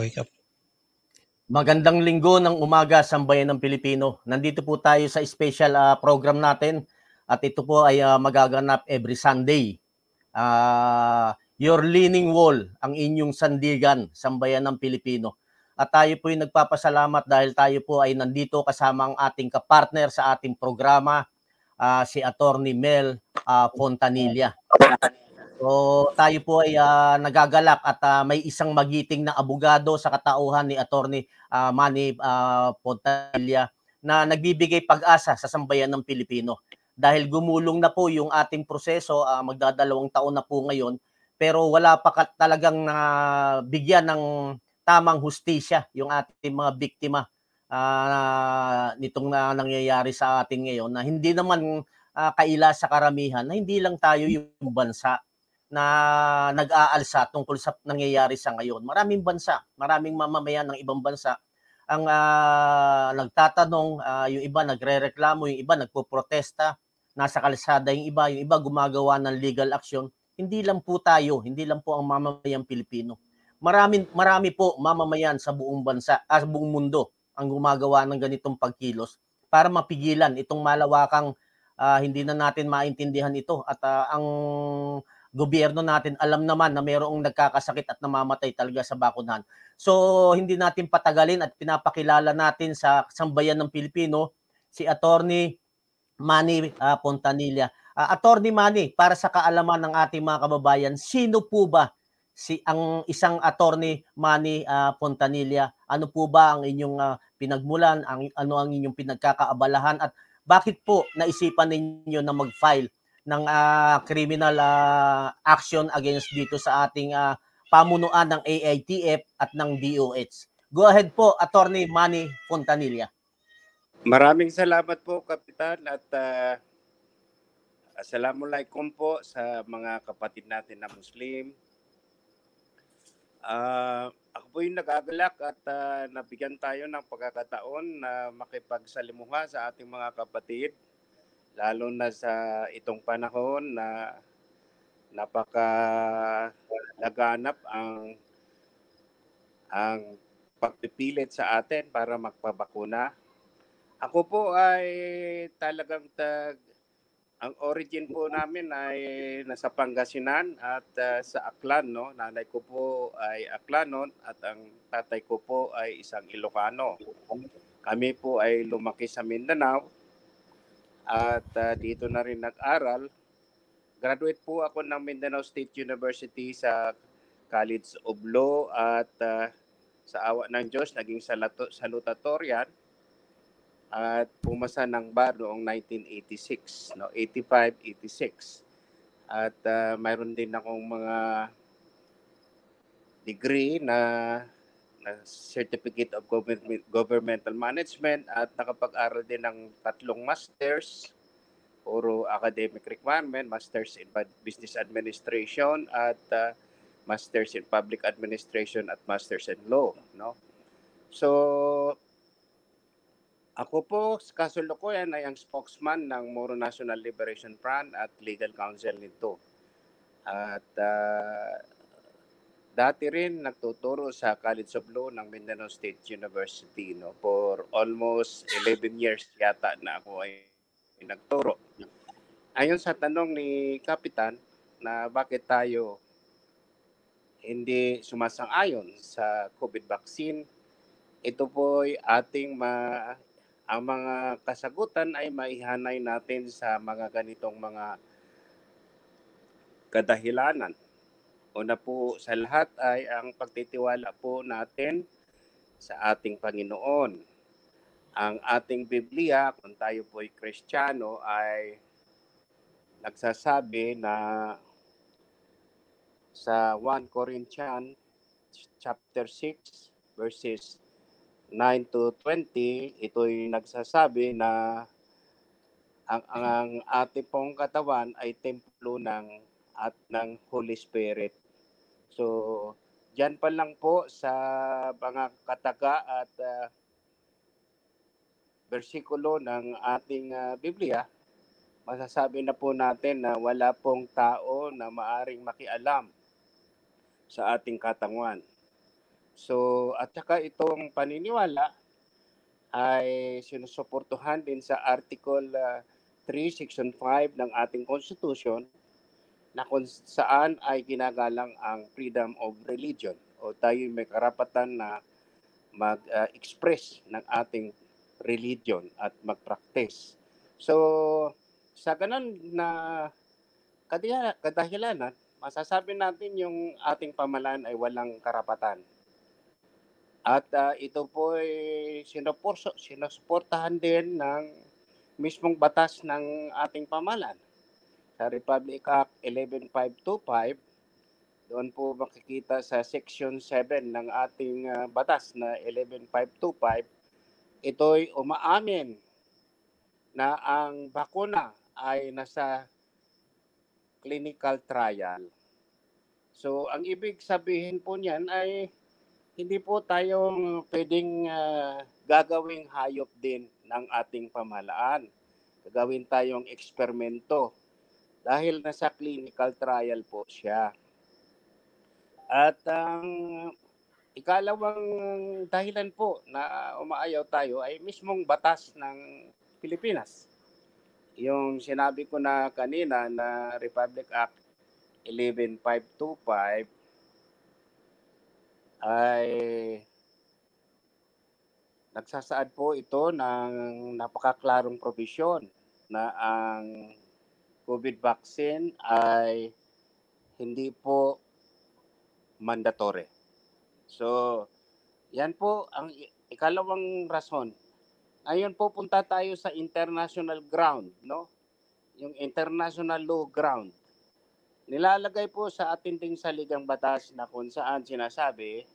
Okay ka. Magandang linggo ng umaga sa bayan ng Pilipino. Nandito po tayo sa special uh, program natin at ito po ay uh, magaganap every Sunday. Uh, your leaning wall, ang inyong sandigan sa bayan ng Pilipino. At tayo po ay nagpapasalamat dahil tayo po ay nandito kasama ang ating kapartner sa ating programa, uh, si Attorney Mel uh, Fontanilla. So tayo po ay uh, nagagalak at uh, may isang magiting na abogado sa katauhan ni Attorney uh, Manny uh, Pontilla na nagbibigay pag-asa sa sambayan ng Pilipino. Dahil gumulong na po yung ating proseso, uh, magdadalawang taon na po ngayon, pero wala pa ka talagang uh, bigyan ng tamang hustisya yung ating mga biktima uh, nitong na nangyayari sa atin ngayon na hindi naman uh, kaila sa karamihan na hindi lang tayo yung bansa na nag-aalsa tungkol sa nangyayari sa ngayon. Maraming bansa, maraming mamamayan ng ibang bansa ang uh, nagtatanong, uh, yung iba nagrereklamo, yung iba nagpo-protesta, nasa kalsada yung iba, yung iba gumagawa ng legal action. Hindi lang po tayo, hindi lang po ang mamamayang Pilipino. Marami marami po mamamayan sa buong bansa, ah, sa buong mundo ang gumagawa ng ganitong pagkilos para mapigilan itong malawakang uh, hindi na natin maintindihan ito at uh, ang gobyerno natin alam naman na mayroong nagkakasakit at namamatay talaga sa bakunahan. So hindi natin patagalin at pinapakilala natin sa sambayan ng Pilipino si Attorney Manny uh, Pontanilla. Uh, Attorney Manny, para sa kaalaman ng ating mga kababayan, sino po ba si ang isang attorney Manny uh, Pontanilla? Ano po ba ang inyong uh, pinagmulan? Ang ano ang inyong pinagkakaabalahan at bakit po naisipan ninyo na mag-file ng uh, criminal uh, action against dito sa ating uh, pamunuan ng AITF at ng DOH. Go ahead po, Attorney Manny Fontanilla. Maraming salamat po, Kapitan, at uh, assalamualaikum po sa mga kapatid natin na Muslim. Uh, ako po yung nagagalak at uh, nabigyan tayo ng pagkakataon na makipagsalimuha sa ating mga kapatid lalo na sa itong panahon na napaka laganap ang ang pagpipilit sa atin para magpabakuna. Ako po ay talagang tag ang origin po namin ay nasa Pangasinan at uh, sa Aklan no. Nanay ko po ay Aklanon at ang tatay ko po ay isang Ilocano. Kami po ay lumaki sa Mindanao at uh, dito na rin nag-aral. Graduate po ako ng Mindanao State University sa College of Law at uh, sa awa ng Diyos naging salutatorian at pumasa ng bar noong 1986, no 85, 86. At uh, mayroon din akong mga degree na na Certificate of Government, Governmental Management at nakapag-aral din ng tatlong masters, puro academic requirement, masters in business administration at uh, masters in public administration at masters in law, no? So ako po, kasulukuyan ay ang spokesman ng Moro National Liberation Front at legal counsel nito. At uh, Dati rin nagtuturo sa College of Law ng Mindanao State University no for almost 11 years yata na ako ay nagturo. Ayon sa tanong ni Kapitan na bakit tayo hindi sumasang-ayon sa COVID vaccine, ito po ay ating ma ang mga kasagutan ay maihanay natin sa mga ganitong mga kadahilanan Una po sa lahat ay ang pagtitiwala po natin sa ating Panginoon. Ang ating Biblia, kung tayo po ay Kristiyano, ay nagsasabi na sa 1 Corinthians chapter 6 verses 9 to 20, ito'y nagsasabi na ang, ang ating pong katawan ay templo ng at ng Holy Spirit. So, diyan pa lang po sa mga kataga at uh, bersikulo ng ating uh, Biblia, masasabi na po natin na wala pong tao na maaring makialam sa ating katanguan. So, at saka itong paniniwala ay sinusuportuhan din sa Article ah, 3, Section 5 ng ating Constitution na kung saan ay ginagalang ang freedom of religion o tayo may karapatan na mag-express ng ating religion at mag-practice. So, sa ganun na kadahilanan, masasabi natin yung ating pamalaan ay walang karapatan. At ah, ito po ay sinuporso, sinusuportahan din ng mismong batas ng ating pamalaan. Sa Republic Act 11525, doon po makikita sa Section 7 ng ating ah, batas na 11525, ito'y umaamin na ang bakuna ay nasa clinical trial. So, ang ibig sabihin po niyan ay hindi po tayo pwedeng ah, gagawing hayop din ng ating pamahalaan. Gagawin tayong eksperimento dahil nasa clinical trial po siya. At ang ikalawang dahilan po na umaayaw tayo ay mismong batas ng Pilipinas. Yung sinabi ko na kanina na Republic Act 11525 ay nagsasaad po ito ng napakaklarong provision na ang COVID vaccine ay hindi po mandatory. So, yan po ang ikalawang rason. Ngayon po punta tayo sa international ground, no? Yung international law ground. Nilalagay po sa ating ding saligang batas na kung saan sinasabi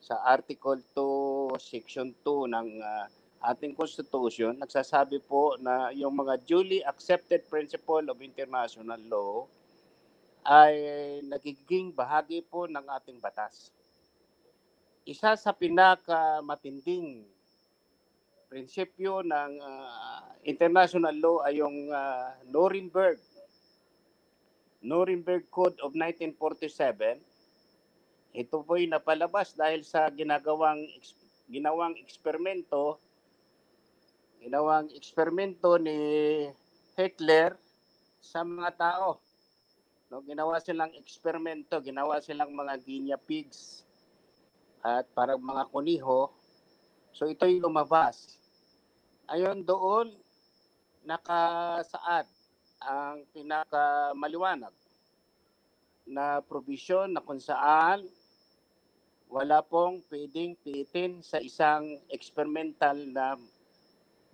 sa Article 2, Section 2 ng ah, ating Constitution, nagsasabi po na yung mga duly accepted principle of international law ay nagiging bahagi po ng ating batas. Isa sa pinakamatinding prinsipyo ng ah, international law ay yung ah, Nuremberg Nuremberg Code of 1947 ito po'y napalabas dahil sa ginagawang ginawang eksperimento ginawang eksperimento ni Hitler sa mga tao. No, ginawa silang eksperimento, ginawa silang mga guinea pigs at parang mga kuniho. So ito'y lumabas. Ayon doon, nakasaad ang pinakamaliwanag na provision na kung saan wala pong pwedeng pilitin sa isang experimental na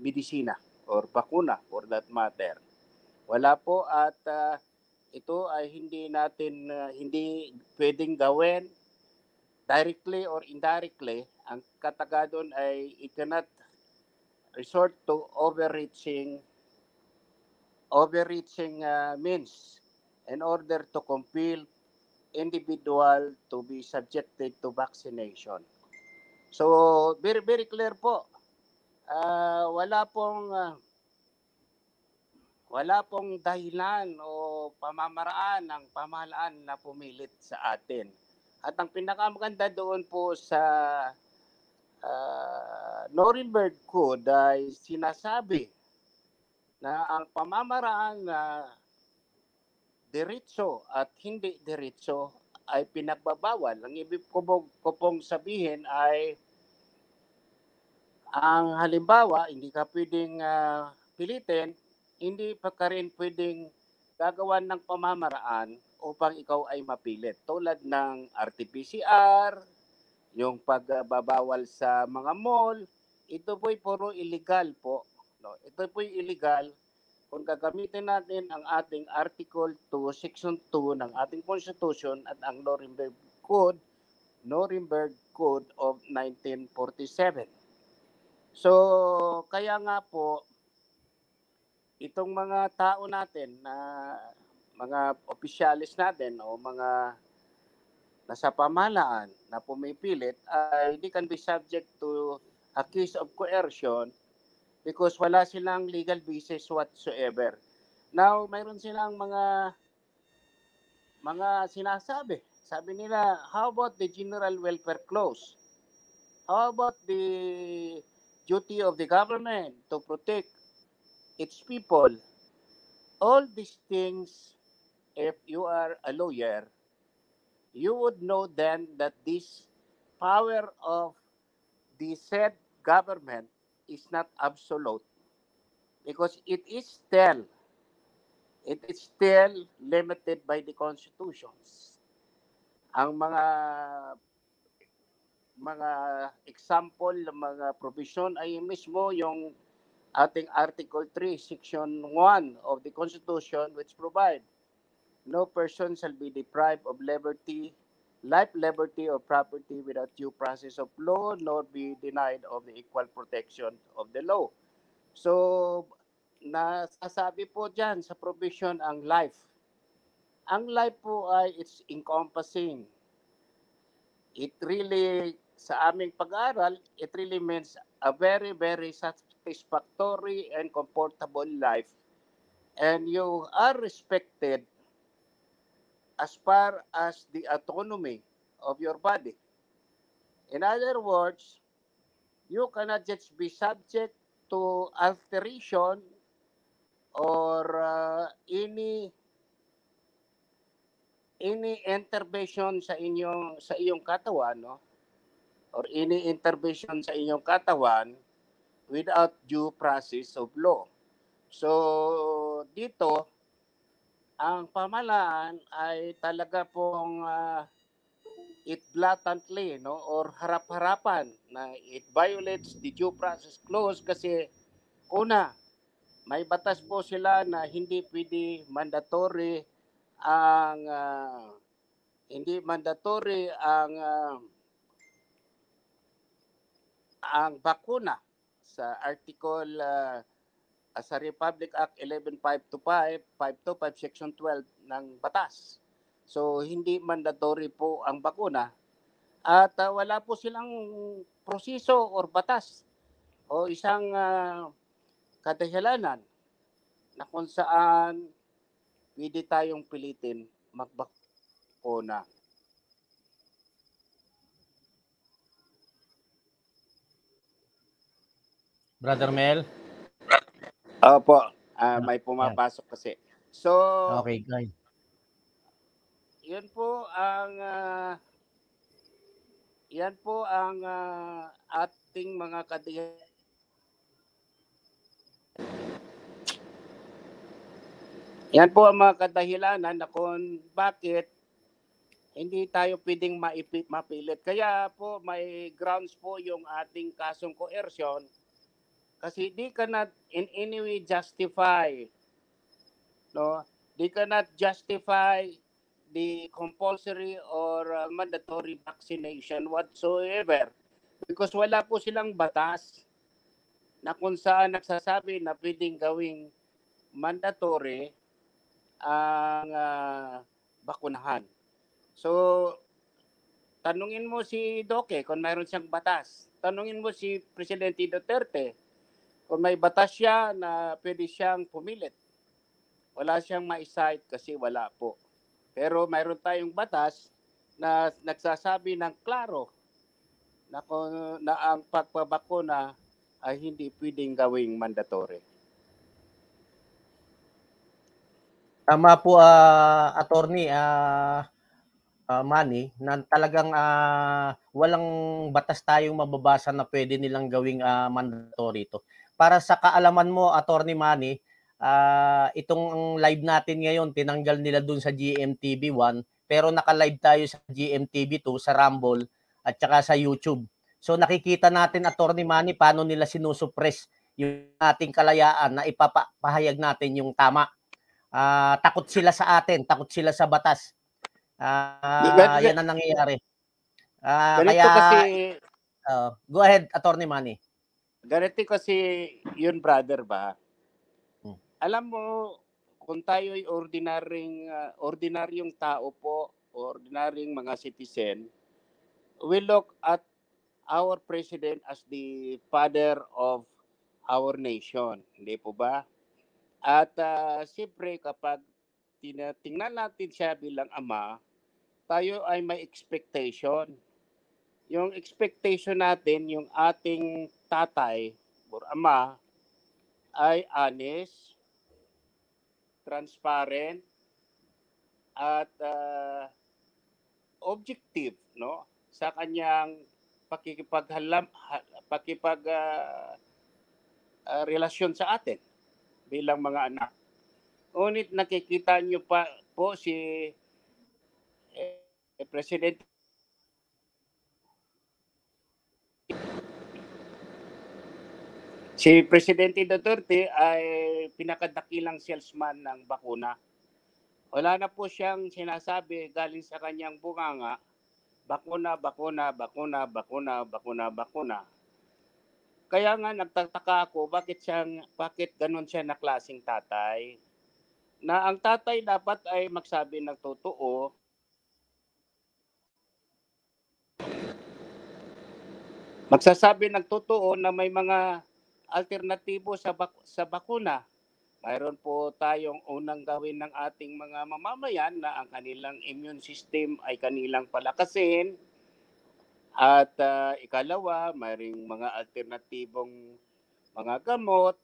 medisina or bakuna for that matter. Wala po at ah, ito ay hindi natin ah, hindi pwedeng gawin directly or indirectly. Ang kataga doon ay it cannot resort to overreaching overreaching ah, means in order to compel individual to be subjected to vaccination. So, very, very clear po. Ah, wala pong ah, wala pong dahilan o pamamaraan ng pamahalaan na pumilit sa atin. At ang pinakamaganda doon po sa ah, Nuremberg Code ay sinasabi na ang pamamaraan na diretso at hindi diretso ay pinagbabawal. Ang ibig ko pong sabihin ay ang halimbawa, hindi ka pwedeng ah, pilitin, hindi pa ka rin pwedeng gagawan ng pamamaraan upang ikaw ay mapilit. Tulad ng RT-PCR, yung pagbabawal sa mga mall, ito po'y puro illegal po. No? Ito po'y illegal kung gagamitin natin ang ating Article 2, Section 2 ng ating Constitution at ang Nuremberg Code, Nuremberg Code of 1947. So, kaya nga po, itong mga tao natin na mga opisyalis natin o mga nasa pamahalaan na pumipilit ay they can be subject to a case of coercion because wala silang legal basis whatsoever. Now, mayroon silang mga mga sinasabi. Sabi nila, how about the general welfare clause? How about the duty of the government to protect its people? All these things, if you are a lawyer, you would know then that this power of the said government is not absolute because it is still it is still limited by the constitutions. Ang mga mga example ng mga provision ay mismo yung ating Article 3, Section 1 of the Constitution which provide no person shall be deprived of liberty, life, liberty, or property without due process of law, nor be denied of the equal protection of the law. So, nasasabi po dyan sa provision ang life. Ang life po ay it's encompassing. It really, sa aming pag-aaral, it really means a very, very satisfactory and comfortable life. And you are respected as far as the autonomy of your body. In other words, you cannot just be subject to alteration or uh, any any intervention sa inyong sa iyong katawan no or any intervention sa inyong katawan without due process of law. So dito ang pamalaan ay talaga pong uh, it blatantly no or harap-harapan na it violates the due process clause kasi una may batas po sila na hindi pwede mandatory ang uh, hindi mandatory ang uh, ang bakuna sa article uh, sa Republic Act 11525 525 section 12 ng batas. So hindi mandatory po ang bakuna at uh, wala po silang proseso or batas o isang uh, kadahilanan na kung saan pwede tayong pilitin magbakuna. Brother Mel? Opo, uh, may pumapasok kasi. So, okay, guys. Yun po ang uh, yan po ang uh, ating mga kadihan Yan po ang mga kadahilanan na kung bakit hindi tayo pwedeng maipit, mapilit. Kaya po may grounds po yung ating kasong coercion kasi di ka not in any way justify no di ka not justify the compulsory or uh, mandatory vaccination whatsoever because wala po silang batas na kung saan nagsasabi na pwedeng gawing mandatory ang uh, bakunahan. So, tanungin mo si Doke kung mayroon siyang batas. Tanungin mo si Presidente Duterte kung may batas siya na pwede siyang pumilit. Wala siyang ma-cite kasi wala po. Pero mayroon tayong batas na nagsasabi ng klaro na, kung, na ang pagpabakuna ay hindi pwedeng gawing mandatory. Tama po, uh, attorney, uh, uh, Manny, na talagang uh, walang batas tayong mababasa na pwede nilang gawing uh, mandatory ito. Para sa kaalaman mo, attorney Manny, uh, itong live natin ngayon, tinanggal nila dun sa GMTV 1, pero naka-live tayo sa GMTV 2, sa Rumble, at saka sa YouTube. So nakikita natin, attorney Manny, paano nila sinusuppress yung ating kalayaan na ipapahayag natin yung tama uh, takot sila sa atin, takot sila sa batas. Uh, yan ang nangyayari. Uh, kaya, kasi, uh, go ahead, Attorney Manny. Ganito kasi yun, brother ba? Hmm. Alam mo, kung tayo ay ordinaryong, uh, ordinaryong tao po, ordinaryong mga citizen, we look at our president as the father of our nation. Hindi po ba? At uh, siyempre kapag tinatingnan natin siya bilang ama, tayo ay may expectation yung expectation natin, yung ating tatay or ama ay honest, transparent, at ah, objective no sa kanyang pakikipaghalam ha- pakipag ah, ah, relasyon sa atin bilang mga anak. Ngunit nakikita niyo pa po si eh, President Si Presidente Duterte ay pinakadakilang salesman ng bakuna. Wala na po siyang sinasabi galing sa kanyang bunganga, bakuna, bakuna, bakuna, bakuna, bakuna, bakuna. Kaya nga nagtataka ako bakit siyang bakit ganun siya na klaseng tatay. Na ang tatay dapat ay magsabi ng totoo. Magsasabi ng totoo na may mga alternatibo sa bak- sa bakuna. Mayroon po tayong unang gawin ng ating mga mamamayan na ang kanilang immune system ay kanilang palakasin. At ah, ikalawa, mayroong mga alternatibong mga gamot.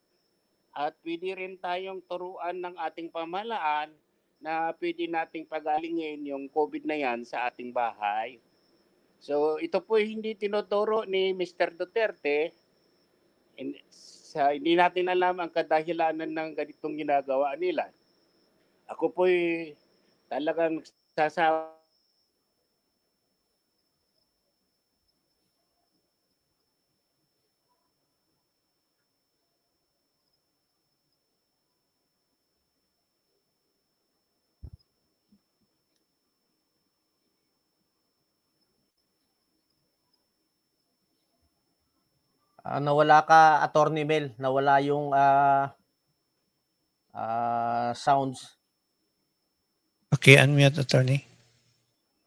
At pwede rin tayong turuan ng ating pamahalaan na pwede nating pagalingin yung COVID na yan sa ating bahay. So ito po hindi tinuturo ni Mr. Duterte sa, hindi natin alam ang kadahilanan ng ganitong ginagawa nila. Ako po talagang sasawa Ah, nawala ka, Attorney Mel. Nawala yung ah, ah, sounds. Okay, unmute attorney.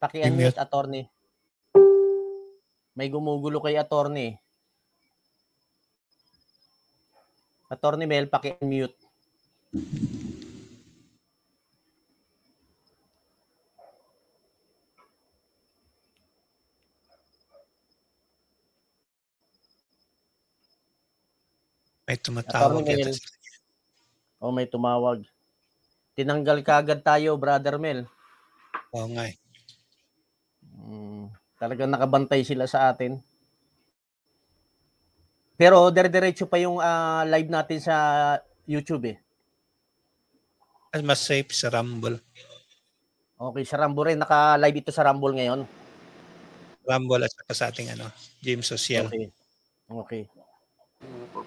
Paki-unmute, Attorney. May gumugulo kay Attorney. Attorney Mel, paki-unmute. May tumatawag Attorney yata. Mel. O may tumawag. Tinanggal kagad tayo, Brother Mel. Oo nga eh. Mm, talagang nakabantay sila sa atin. Pero dire-diretso pa yung ah, live natin sa YouTube eh. Mas safe sa Rumble. Okay, sa Rumble rin. Naka-live ito sa Rumble ngayon. Rumble at saka sa ating ano, Gym Social. Okay. Okay.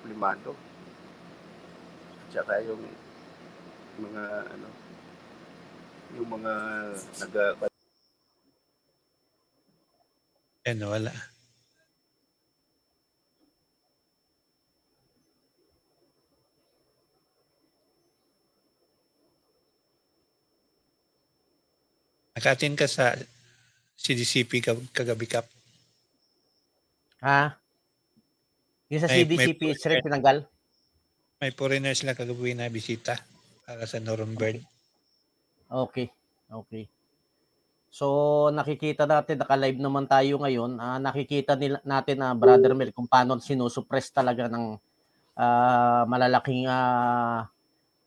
Problemado. Tsaka yung mga ano yung mga nag Ano, wala. Nakatin ka sa CDCP kag- kagabi kap. Ha? Yung sa May- may CDCP, rin tinanggal? May foreigner sila kagabi na bisita para sa Nuremberg. Okay. Okay. So, nakikita natin, naka-live naman tayo ngayon. Ah, nakikita nila, natin na Brother Mel kung paano sinusuppress talaga ng ah, malalaking ah,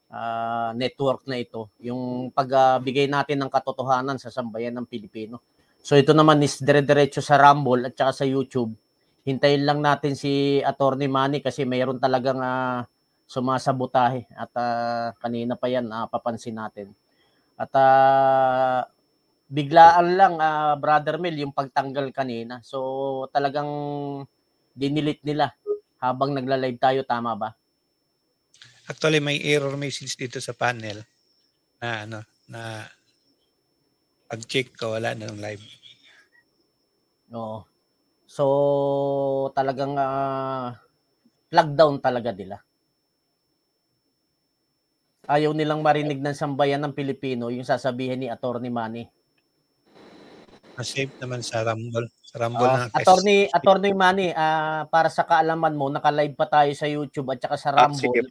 ah, network na ito. Yung pagbigay natin ng katotohanan sa sambayan ng Pilipino. So, ito naman is dire-diretso sa Rumble at saka sa YouTube. Hintayin lang natin si Attorney Manny kasi mayroon talagang ah, sumasabotahe at ah, kanina pa yan ah, papansin natin. At ah, biglaan lang ah, Brother Mel yung pagtanggal kanina. So talagang dinilit nila habang nagla-live tayo tama ba? Actually, may error message dito sa panel na ano, na pag-check ko, wala na ng live. Oo. So talagang ah, lockdown talaga nila. Ayaw nilang marinig ng sambayan ng Pilipino yung sasabihin ni Attorney Manny. Safe naman sa Rumble. Sa Rumble Ah, na. attorney Attorney Manny, ah, para sa kaalaman mo, naka-live pa tayo sa YouTube at saka sa Ah. Rumble.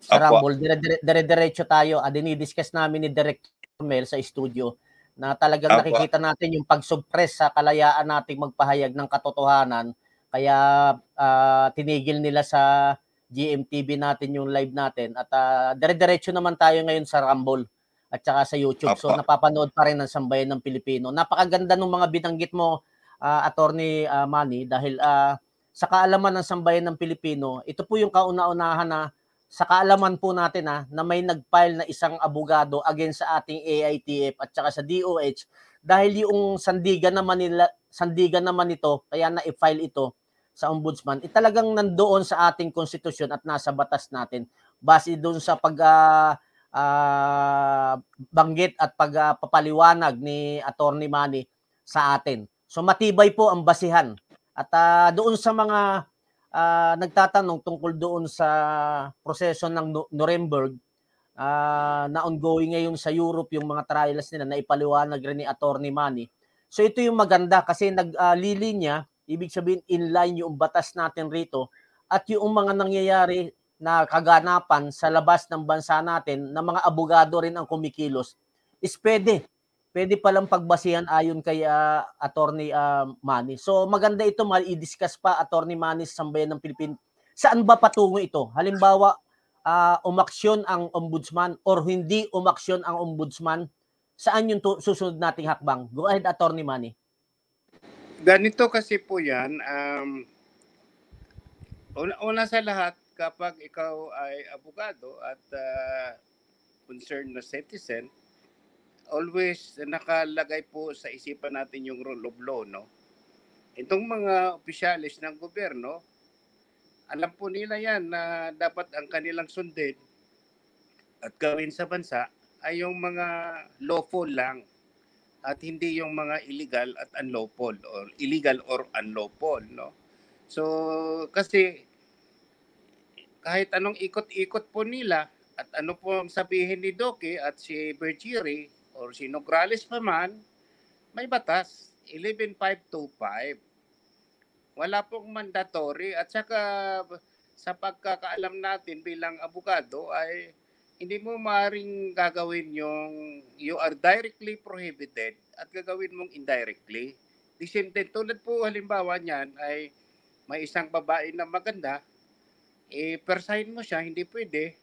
sa Apo. Rumble, dire- dire- dire-diretso tayo. Ah, dinidiscuss namin ni Direct Mel sa studio na talagang Apo. nakikita natin yung pag-suppress sa kalayaan nating magpahayag ng katotohanan. Kaya ah, tinigil nila sa GMTV natin yung live natin at ah, dire-diretso naman tayo ngayon sa Rumble at saka sa YouTube. So Apo. napapanood pa rin ng sambayan ng Pilipino. Napakaganda ng mga binanggit mo, ah, Attorney ah, Manny, dahil ah, sa kaalaman ng sambayan ng Pilipino, ito po yung kauna-unahan na sa kaalaman po natin ha, na may nag-file na isang abogado against sa ating AITF at saka sa DOH dahil yung sandigan naman nila sandigan naman ito kaya na-file ito sa ombudsman eh, talagang nandoon sa ating konstitusyon at nasa batas natin base doon sa pag ah, ah, banggit at pagpapaliwanag ni Attorney Manny sa atin. So matibay po ang basihan. At ah, doon sa mga ah, nagtatanong tungkol doon sa proseso ng Nu- Nuremberg ah, na ongoing ngayon sa Europe yung mga trials nila na ipaliwanag rin ni Attorney Manny. So ito yung maganda kasi naglilinya, ibig sabihin inline yung batas natin rito at yung mga nangyayari na kaganapan sa labas ng bansa natin na mga abogado rin ang kumikilos is pwede. Pwede palang pagbasihan ayon kay ah, Attorney ah, Manny. So maganda ito, i-discuss pa Attorney Manny sa Sambayan ng Pilipinas. Saan ba patungo ito? Halimbawa, ah, umaksyon ang ombudsman or hindi umaksyon ang ombudsman, saan yung tu- susunod nating hakbang? Go ahead, Attorney Manny. Ganito kasi po yan, um, una, una sa lahat, kapag ikaw ay abogado at uh, concerned na citizen, always nakalagay po sa isipan natin yung rule of law, no? Itong mga opisyalis ng gobyerno, alam po nila yan na dapat ang kanilang sundin at gawin sa bansa ay yung mga lawful lang at hindi yung mga illegal at unlawful or illegal or unlawful no so kasi kahit anong ikot-ikot po nila at ano po ang sabihin ni Doki at si Bergiri or si Nograles pa man may batas 11525 wala pong mandatory at saka sa pagkakaalam natin bilang abogado ay hindi mo maaaring gagawin yung you are directly prohibited at gagawin mong indirectly. The same din, tulad po halimbawa niyan ay may isang babae na maganda, eh, persahin mo siya, hindi pwede.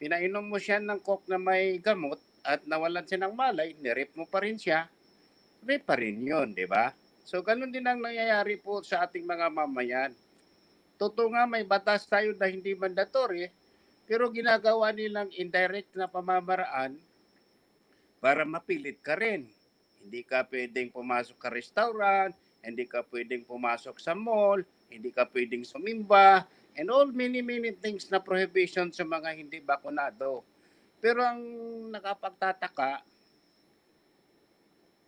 Pinainom mo siya ng coke na may gamot at nawalan siya ng malay, nirip mo pa rin siya, rape pa rin yun, di ba? So, ganun din ang nangyayari po sa ating mga mamayan. Totoo nga may batas tayo na hindi mandatory, pero ginagawa nilang indirect na pamamaraan para mapilit ka rin. Hindi ka pwedeng pumasok ka restaurant, hindi ka pwedeng pumasok sa mall, hindi ka pwedeng sumimba, and all many, many things na prohibition sa mga hindi bakunado. Pero ang nakapagtataka,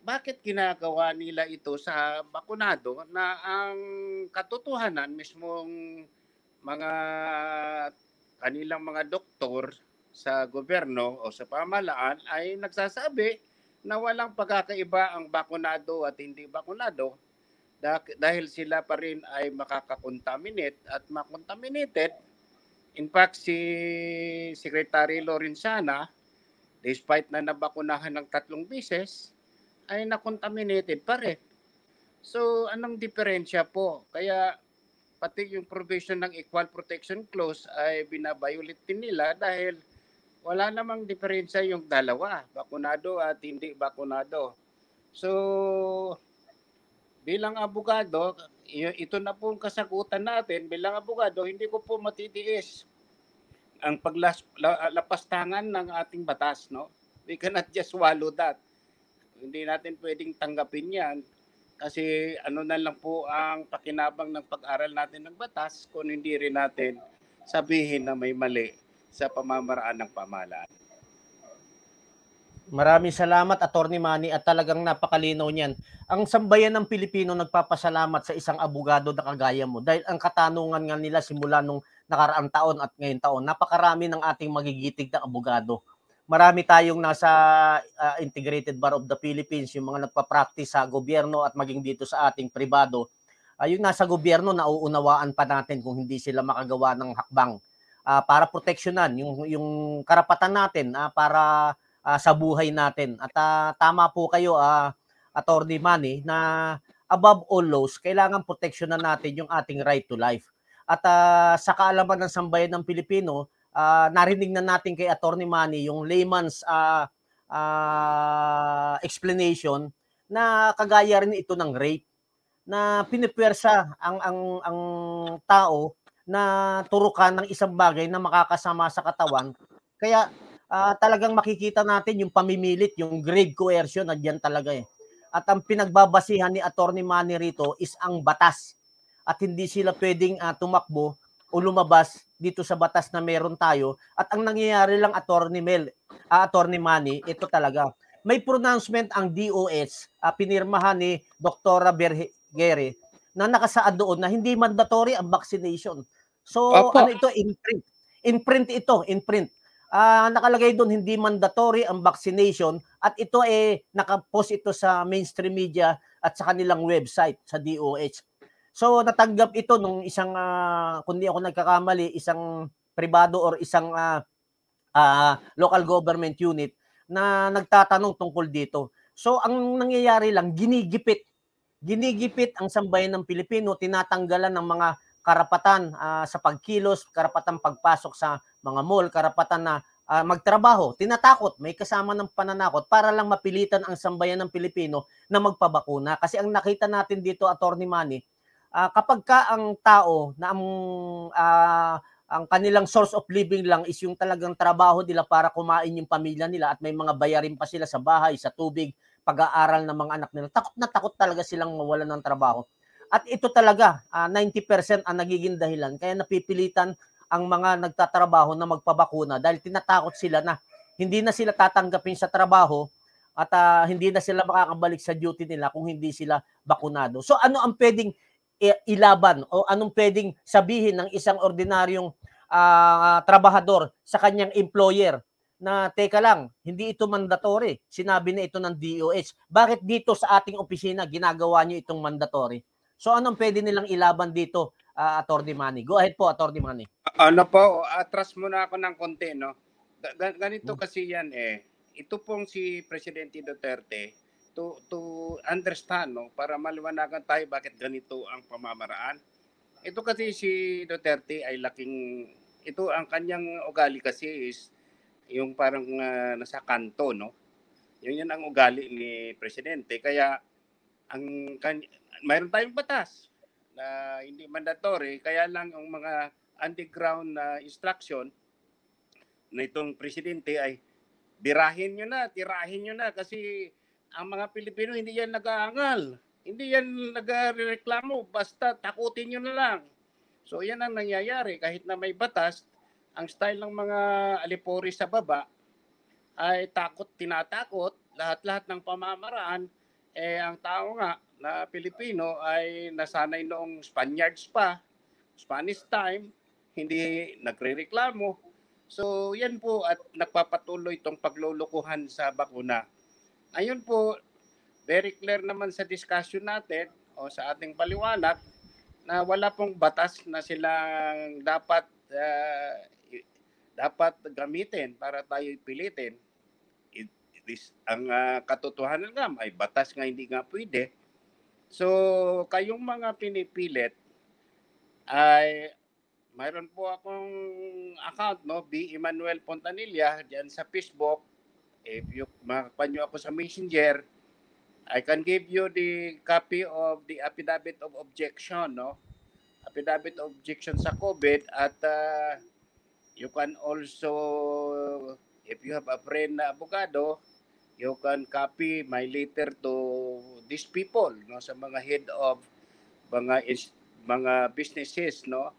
bakit ginagawa nila ito sa bakunado na ang katotohanan mismong mga kanilang mga doktor sa gobyerno o sa pamahalaan ay nagsasabi na walang pagkakaiba ang bakunado at hindi bakunado dah- dahil sila pa rin ay makakakontaminate at makontaminated. In fact, si Secretary Lorenzana, despite na nabakunahan ng tatlong beses, ay nakontaminated pa rin. So, anong diferensya po? Kaya pati yung provision ng Equal Protection Clause ay binabayulit din nila dahil wala namang diferensya yung dalawa, bakunado at hindi bakunado. So, bilang abogado, ito na po ang kasagutan natin. Bilang abogado, hindi ko po matitiis ang paglapastangan ng ating batas. No? We cannot just swallow that. Hindi natin pwedeng tanggapin yan kasi ano na lang po ang pakinabang ng pag-aral natin ng batas kung hindi rin natin sabihin na may mali sa pamamaraan ng pamahalaan. Maraming salamat, Attorney Manny, at talagang napakalinaw niyan. Ang sambayan ng Pilipino nagpapasalamat sa isang abogado na kagaya mo dahil ang katanungan nga nila simula nung nakaraang taon at ngayon taon, napakarami ng ating magigitig na abogado. Marami tayong nasa ah, Integrated Bar of the Philippines, yung mga nagpa-practice sa gobyerno at maging dito sa ating pribado. Ah, yung nasa gobyerno, nauunawaan pa natin kung hindi sila makagawa ng hakbang ah, para proteksyonan yung, yung karapatan natin ah, para ah, sa buhay natin. At ah, tama po kayo, ah, Attorney Manny, na above all laws, kailangan proteksyonan natin yung ating right to life. At ah, sa kaalaman ng sambayan ng Pilipino, ah, narinig na natin kay Attorney Manny yung layman's ah, ah, explanation na kagaya rin ito ng rape na pinipwersa ang ang ang tao na turukan ng isang bagay na makakasama sa katawan. Kaya ah, talagang makikita natin yung pamimilit, yung grave coercion na diyan talaga eh. At ang pinagbabasihan ni Attorney Manny rito is ang batas. At hindi sila pwedeng ah, tumakbo o lumabas dito sa batas na meron tayo. At ang nangyayari lang Attorney Mel, ah, Attorney Manny, ito talaga. May pronouncement ang DOH, ah, pinirmahan ni Dr. Bergere na nakasaad doon na hindi mandatory ang vaccination. So Opo. ano ito imprint. Imprint ito, imprint. Ah, nakalagay doon hindi mandatory ang vaccination at ito eh nakapost ito sa mainstream media at sa kanilang website sa DOH. So natanggap ito nung isang ah, kundi ako nagkakamali, isang pribado or isang ah, ah, local government unit na nagtatanong tungkol dito. So ang nangyayari lang ginigipit ginigipit ang sambayan ng Pilipino, tinatanggalan ng mga karapatan ah, sa pagkilos, karapatan pagpasok sa mga mall, karapatan na ah, magtrabaho, tinatakot, may kasama ng pananakot para lang mapilitan ang sambayan ng Pilipino na magpabakuna. Kasi ang nakita natin dito, Attorney Manny, ah, kapag ka ang tao na ang, ah, ang kanilang source of living lang is yung talagang trabaho nila para kumain yung pamilya nila at may mga bayarin pa sila sa bahay, sa tubig, pag-aaral ng mga anak nila. Takot na takot talaga silang mawalan ng trabaho. At ito talaga, ah, 90% ang nagiging dahilan. Kaya napipilitan ang mga nagtatrabaho na magpabakuna dahil tinatakot sila na hindi na sila tatanggapin sa trabaho at ah, hindi na sila makakabalik sa duty nila kung hindi sila bakunado. So ano ang pwedeng i- ilaban o anong pwedeng sabihin ng isang ordinaryong ah, trabahador sa kanyang employer na teka lang, hindi ito mandatory. Sinabi na ito ng DOH. Bakit dito sa ating opisina ginagawa niyo itong mandatory? So anong pwede nilang ilaban dito, uh, Attorney Manny? Go ahead po, Attorney Manny. Ano po, atras muna ako ng konti, no? Ga- ga- Ganito Hmm. kasi yan eh. Ito pong si Presidente Duterte to to understand no para maliwanagan tayo bakit ganito ang pamamaraan. Ito kasi si Duterte ay laking ito ang kanyang ugali kasi is yung parang ah, nasa kanto no. Yun yan ang ugali ni presidente kaya ang kan- mayroon tayong batas na hindi mandatory kaya lang ang mga underground na instruction na itong presidente ay birahin nyo na, tirahin nyo na kasi ang mga Pilipino hindi yan nag-aangal. Hindi yan nagreklamo basta takutin nyo na lang. So yan ang nangyayari kahit na may batas, ang style ng mga alipori sa baba ay takot, tinatakot, lahat-lahat ng pamamaraan, eh ang tao nga na Pilipino ay nasanay noong Spaniards pa, Spanish time, hindi nagrereklamo. So yan po at nagpapatuloy itong paglulukuhan sa bakuna. Ayun po, very clear naman sa discussion natin o sa ating paliwanag na wala pong batas na silang dapat i- dapat gamitin para tayo pilitin. It, it is, ang ah, katotohanan nga, may batas nga hindi nga pwede. So, kayong mga pinipilit ay mayroon po akong account, no? B. Emmanuel Pontanilla, diyan sa Facebook. If you makakuha nyo ako sa Messenger, I can give you the copy of the affidavit of objection, no? Affidavit of objection sa COVID at uh, you can also, if you have a friend na abogado, you can copy my letter to these people, no? Sa mga head of mga ins- mga businesses, no?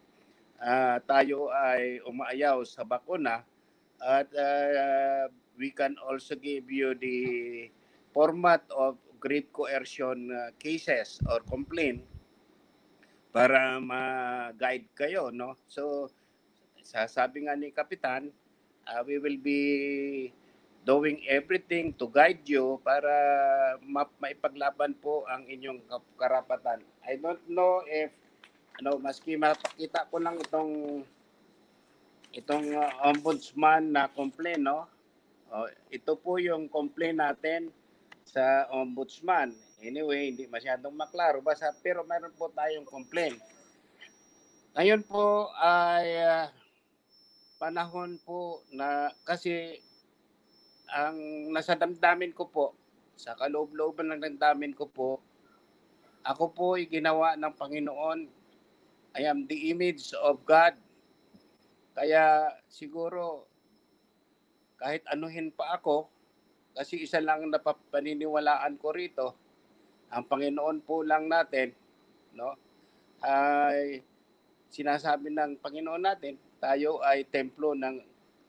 Ah, tayo ay umaayaw sa bakuna at ah, we can also give you the format of grave coercion ah, cases or complaint para ma-guide kayo no so sasabi nga ni kapitan ah, we will be doing everything to guide you para ma- maipaglaban po ang inyong karapatan i don't know if ano maski mapakita ko lang itong itong uh, ombudsman na complaint no Oh, ito po yung complaint natin sa ombudsman. Anyway, hindi masyadong maklaro. Basta, pero meron po tayong complaint. Ngayon po ay ah, panahon po na kasi ang nasa damdamin ko po, sa kaloob-looban ng damdamin ko po, ako po ay ginawa ng Panginoon. I am the image of God. Kaya siguro kahit anuhin pa ako, kasi isa lang na paniniwalaan ko rito, ang Panginoon po lang natin, no? Ay sinasabi ng Panginoon natin, tayo ay templo ng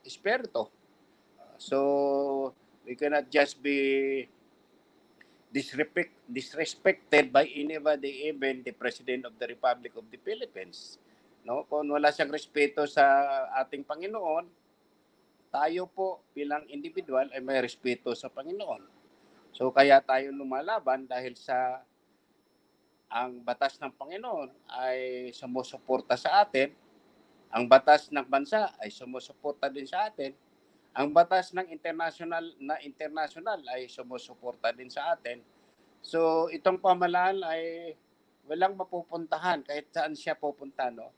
Espiritu. So, we cannot just be disrespect, disrespected by anybody, even the President of the Republic of the Philippines. No? Kung wala siyang respeto sa ating Panginoon, tayo po bilang individual ay may respeto sa Panginoon. So kaya tayo lumalaban dahil sa ang batas ng Panginoon ay sumusuporta sa atin, ang batas ng bansa ay sumusuporta din sa atin, ang batas ng international na international ay sumusuporta din sa atin. So itong pamahalaan ay walang mapupuntahan kahit saan siya pupunta no.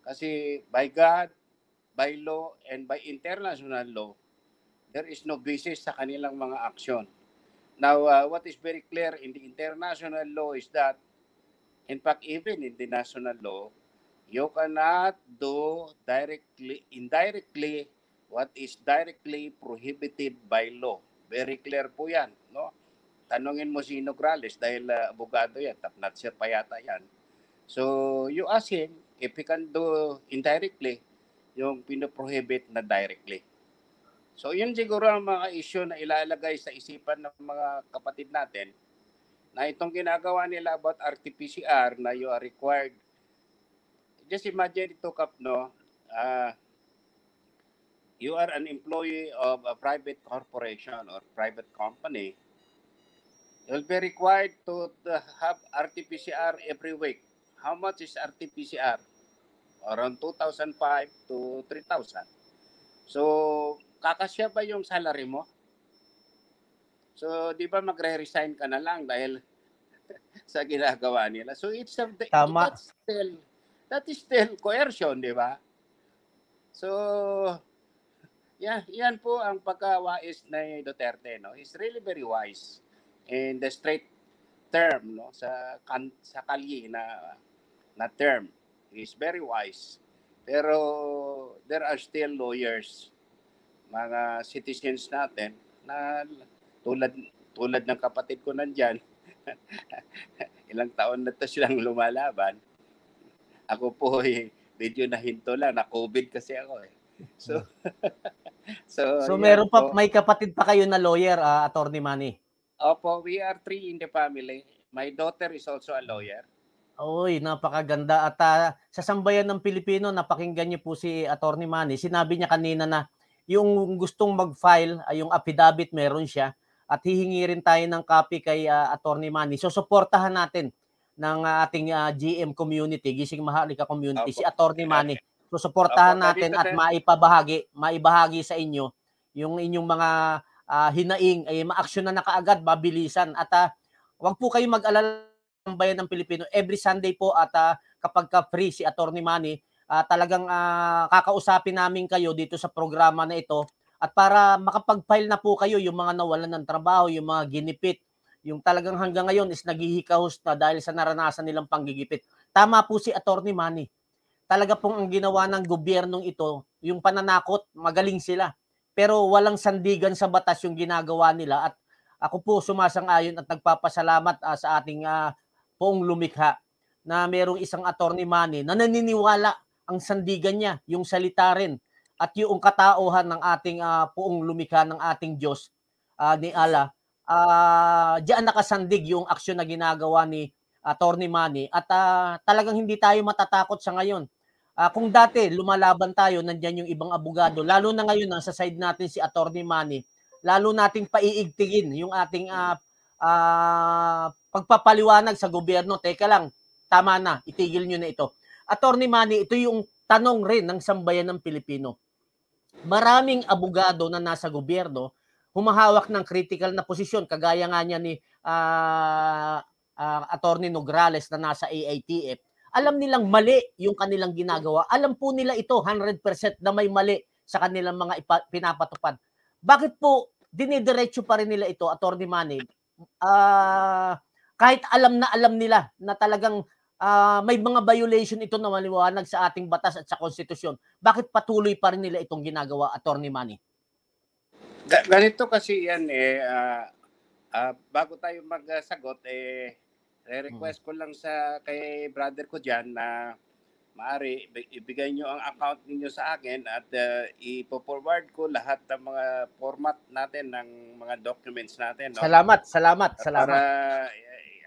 Kasi by God, by law and by international law, there is no basis sa kanilang mga aksyon. Now, uh, what is very clear in the international law is that, in fact, even in the national law, you cannot do directly, indirectly, what is directly prohibited by law. Very clear po yan. No? Tanungin mo si Nograles dahil uh, abogado yan, tapnat siya pa yata yan. So, you ask him if he can do indirectly, yung pinoprohibit na directly. So yun siguro ang mga issue na ilalagay sa isipan ng mga kapatid natin na itong ginagawa nila about RT-PCR na you are required. Just imagine ito, Kap, no? Uh, you are an employee of a private corporation or private company. You'll be required to, to have RT-PCR every week. How much is RT-PCR? Around 2,005 to 3,000. So, kakasya ba yung salary mo? So, di ba magre-resign ka na lang dahil sa ginagawa nila. So, it's a, Tama. That's still, that is still coercion, di ba? So, yeah, yan po ang pagka-wise na Duterte, no? He's really very wise in the straight term, no? Sa kan, sa kalye na na term. He's very wise. Pero there are still lawyers, mga citizens natin na tulad tulad ng kapatid ko nandyan, ilang taon na to silang lumalaban. Ako po eh, medyo nahinto lang, na COVID kasi ako eh. So, so, So meron pa po. may kapatid pa kayo na lawyer, ah, Attorney Manny. Opo, we are three in the family. My daughter is also a lawyer. Oy, napakaganda at ah, sa sambayan ng Pilipino napakinggan niyo po si Attorney Manny. Sinabi niya kanina na yung gustong mag-file ay yung affidavit meron siya at hihingi rin tayo ng copy kay ah, Attorney Manny. So suportahan natin ng ating ah, GM community, Gising Mahalika community, Opo. si Attorney Manny. So suportahan natin at maipabahagi, maibahagi sa inyo yung inyong mga ah, hinaing. Ay maaksyon na kaagad, mabilisan. At ah, wag po kayong mag-alala ng bayan ng Pilipino. Every Sunday po at ah, kapag ka free si Attorney Manny, ah, talagang ah, kakausapin namin kayo dito sa programa na ito. At para makapag-file na po kayo yung mga nawalan ng trabaho, yung mga ginipit, yung talagang hanggang ngayon is naghihikahos na dahil sa naranasan nilang panggigipit. Tama po si Attorney Manny. Talaga pong ang ginawa ng gobyernong ito, yung pananakot, magaling sila. Pero walang sandigan sa batas yung ginagawa nila at ako po sumasang-ayon at nagpapasalamat ah, sa ating ah, poong lumikha na merong isang attorney money na naniniwala ang sandigan niya, yung salita rin at yung katauhan ng ating ah, poong lumikha ng ating Diyos ah, ni Allah. Ah, diyan nakasandig yung aksyon na ginagawa ni attorney money at ah, talagang hindi tayo matatakot sa ngayon. Ah, kung dati lumalaban tayo, nandiyan yung ibang abogado, lalo na ngayon nasa side natin si attorney money, lalo nating paiigtingin yung ating ah, ah, pagpapaliwanag sa gobyerno. Teka lang, tama na, itigil nyo na ito. Attorney Manny, ito yung tanong rin ng sambayan ng Pilipino. Maraming abogado na nasa gobyerno humahawak ng critical na posisyon kagaya nga niya ni ah, ah, Attorney Nograles na nasa AITF, alam nilang mali yung kanilang ginagawa. Alam po nila ito 100% na may mali sa kanilang mga ipa- pinapatupad. Bakit po dinidiretso pa rin nila ito, Attorney Manny? Ah, kahit alam na alam nila na talagang ah, may mga violation ito na maliwanag sa ating batas at sa konstitusyon. Bakit patuloy pa rin nila itong ginagawa, Attorney Manny? Ga- ganito kasi yan eh, ah, ah, bago tayo magsagot, eh, re-request ko lang sa kay brother ko dyan na maari ibi- ibigay nyo ang account ninyo sa akin at uh, ipo-forward ko lahat ng mga format natin ng mga documents natin. No? Salamat, salamat, Para salamat.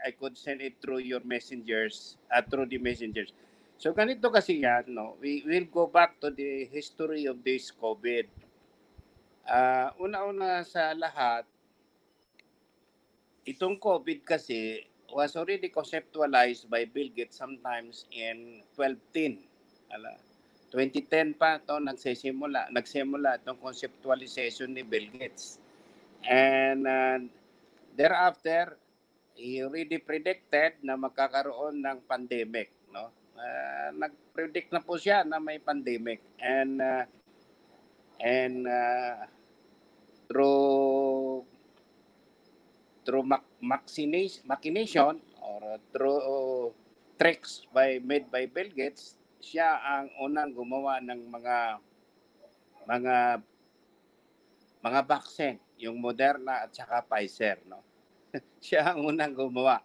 I could send it through your messengers, uh, through the messengers. So ganito kasi yan, no? We will go back to the history of this COVID. Ah, una-una sa lahat, itong COVID kasi was already conceptualized by Bill Gates sometimes in 1210. Ala, 2010 pa to nagsisimula, nagsimula itong conceptualization ni Bill Gates. And uh, thereafter, he already predicted na magkakaroon ng pandemic, no? Ah, nag-predict na po siya na may pandemic and uh, and uh, through through mac- machination, machination or through tricks by made by Bill Gates, siya ang unang gumawa ng mga mga mga vaccine, yung Moderna at saka Pfizer, no? siya ang unang gumawa.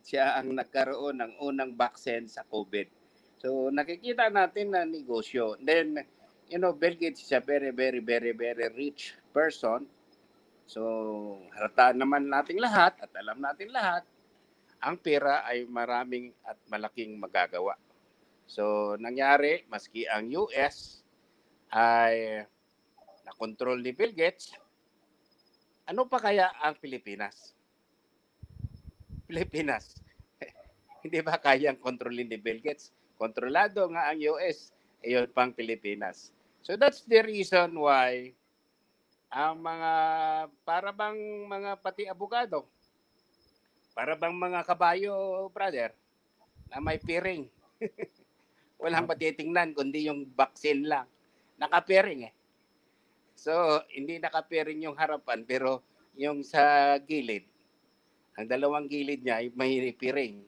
Siya ang nagkaroon ng unang vaccine sa COVID. So nakikita natin na negosyo. Then, you know, Bill Gates is a very, very, very, very rich person. So, harataan naman natin lahat at alam natin lahat, ang pera ay maraming at malaking magagawa. So, nangyari, maski ang US ay nakontrol ni Bill Gates, ano pa kaya ang Pilipinas? Pilipinas. Hindi ba kayang kontrolin ni Bill Gates? Kontrolado nga ang US, ayon pang Pilipinas. So that's the reason why ang mga para bang mga pati abogado, para bang mga kabayo, brother, na may piring. Walang patitingnan kundi yung vaccine lang. Nakapiring eh. So, hindi nakapiring yung harapan pero yung sa gilid, ang dalawang gilid niya ay may piring.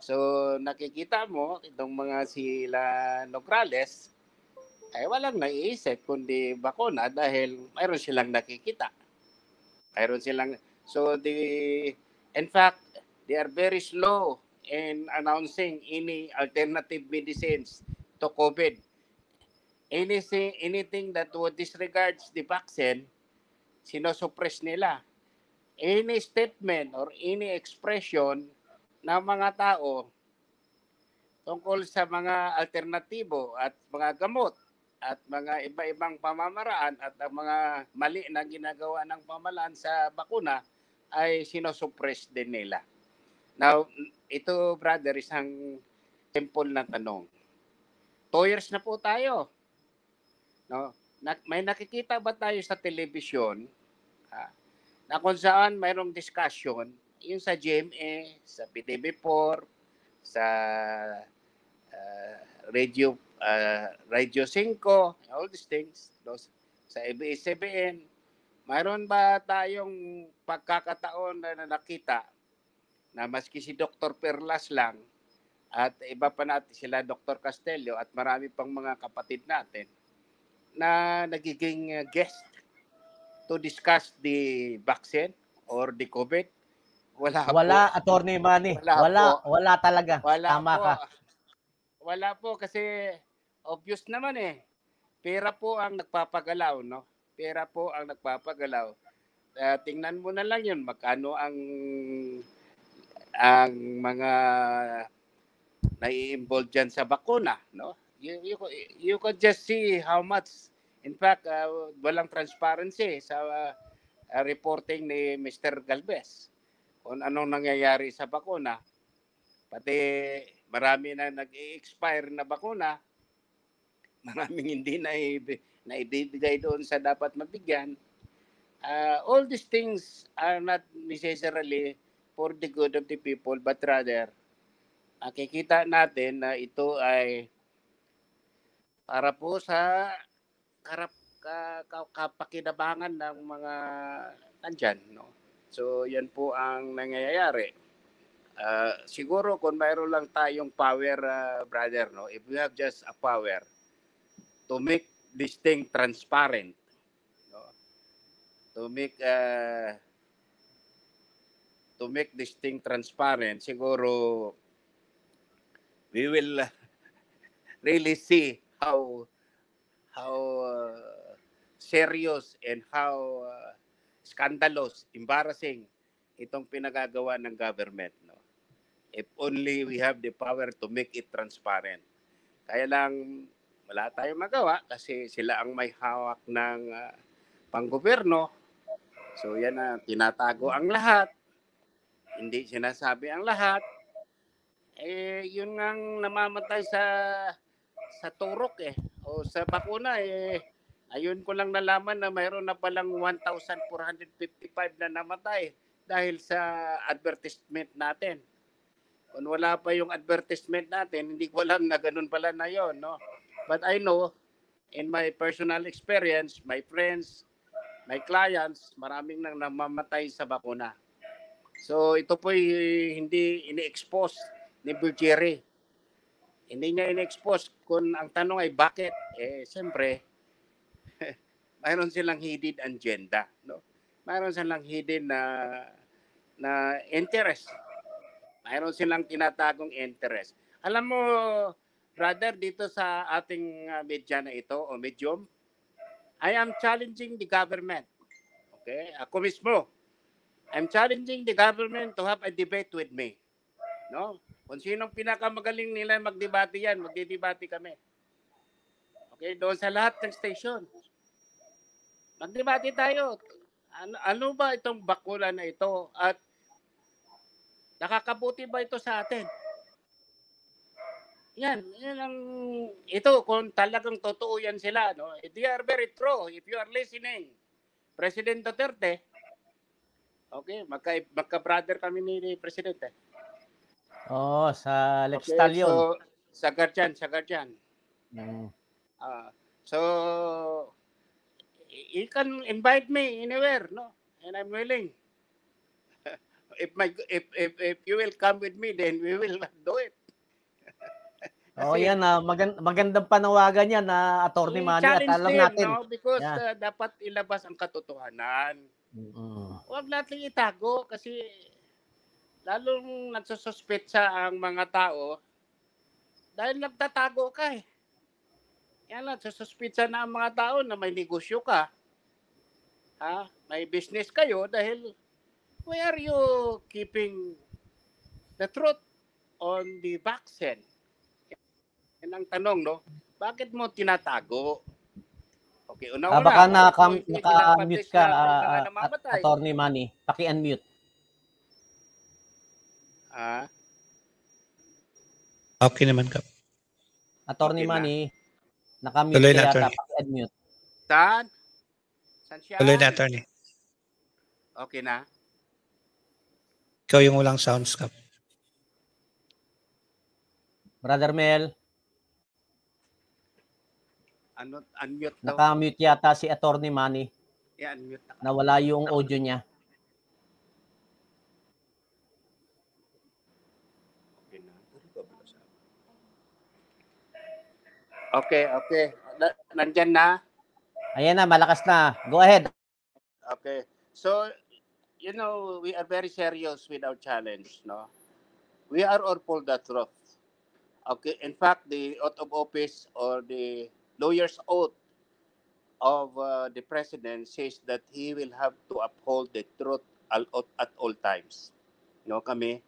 So, nakikita mo itong mga sila Nograles ay walang naiisip kundi bakuna dahil mayroon silang nakikita. Mayroon silang so the in fact they are very slow in announcing any alternative medicines to COVID. Anything anything that would disregards the vaccine sinosuppress nila any statement or any expression ng mga tao tungkol sa mga alternatibo at mga gamot at mga iba-ibang pamamaraan at ang mga mali na ginagawa ng pamalaan sa bakuna ay sinosuppress din nila. Now, ito brother, isang simple na tanong. Two years na po tayo. No? May nakikita ba tayo sa telebisyon ah, na kung saan mayroong discussion yung sa GMA, sa PTV4, sa uh, Radio uh, Radio 5, all these things, those, sa ABS-CBN, mayroon ba tayong pagkakataon na, na nakita na maski si Dr. Perlas lang at iba pa natin sila Dr. Castelio at marami pang mga kapatid natin na nagiging uh, guest to discuss the vaccine or the COVID? Wala, Wala, po. Attorney Manny. Wala Wala, po. wala, talaga. Wala Tama po. ka. Wala po kasi obvious naman eh. Pera po ang nagpapagalaw, no? Pera po ang nagpapagalaw. Uh, tingnan mo na lang yun, magkano ang ang mga nai-involve dyan sa bakuna, no? You, you, you could just see how much, in fact, uh, walang transparency sa uh, reporting ni Mr. Galvez kung anong nangyayari sa bakuna. Pati marami na nag-expire na bakuna, maraming hindi na naibibigay doon sa dapat mabigyan. uh, all these things are not necessarily for the good of the people, but rather, nakikita natin na ito ay para po sa karap ka, ka, kapakinabangan ng mga nandyan. No? So, yan po ang nangyayari. Uh, siguro kung mayroon lang tayong power, uh, brother, no? if we have just a power to make this thing transparent, no? to make uh, to make this thing transparent, siguro we will really see how how uh, serious and how uh, scandalous, embarrassing itong pinagagawa ng government. No? If only we have the power to make it transparent. Kaya lang wala tayong magawa kasi sila ang may hawak ng uh, panggobyerno. So yan na, tinatago ang lahat. Hindi sinasabi ang lahat. Eh, yun ang namamatay sa sa turok eh. O sa bakuna eh. Ayun ko lang nalaman na mayroon na palang 1,455 na namatay dahil sa advertisement natin. Kung wala pa yung advertisement natin, hindi ko alam na ganun pala na yon, no? But I know, in my personal experience, my friends, my clients, maraming nang namamatay sa bakuna. So ito po hindi ini-expose ni Bulgari. Hindi niya in-expose kung ang tanong ay bakit. Eh, siyempre, mayroon silang hidden agenda. No? Mayroon silang hidden na na interest. Mayroon silang tinatagong interest. Alam mo, brother, dito sa ating uh, media na ito o medium, I am challenging the government. Okay? Ako mismo. I'm challenging the government to have a debate with me. No? Kung sinong pinakamagaling nila magdebate yan, magdidebate kami. Okay? Doon sa lahat ng station. Magdebate tayo. Ano, ano ba itong bakula na ito? At nakakabuti ba ito sa atin? Yan, yan ang ito kung talagang totoo yan sila, no. They are very true if you are listening. President Duterte. Okay, magka magka-brother kami ni, ni Presidente. Oh, sa Lex Okay, Talion. so sa Guardian, sa Guardian. Mm. Ah, so you can invite me anywhere, no? And I'm willing. if my if if if you will come with me, then we will do it. Oh, yan na magand- magandang panawagan yan na Attorney Manny at alam them, natin. no? Because Yeah. uh, dapat ilabas ang katotohanan. Mm. Huwag natin itago kasi lalong nagsususpetsa ang mga tao dahil nagtatago ka eh. Yan lang, sususpetsa na ang mga tao na may negosyo ka. Ha? May business kayo dahil where are you keeping the truth on the vaccine? Yan ang tanong, no? Bakit mo tinatago? Okay, una Ah, baka kung hindi naka-mute ka, na ah, ah, namamatay, Attorney Manny. Paki-unmute. ah, Okay naman, Kap. Attorney Okay na. Manny, naka-mute Tuloy ka na, yata. Attorney. Paki-unmute. saan? Saan siya? Tuloy na, attorney. Okay na? Ikaw yung walang sounds, Kap. Brother Mel, Ano, unmute daw. naka-mute yata si Attorney Manny. Yeah, unmute na. Nawala yung audio niya. Okay. Okay, okay. Na, nandyan na? Ayan na, malakas na. Go ahead. Okay. So, you know, we are very serious with our challenge, no? We are all for the truth. Okay. In fact, the oath of office or the lawyer's oath of uh, the president says that he will have to uphold the truth at all times. No, kami,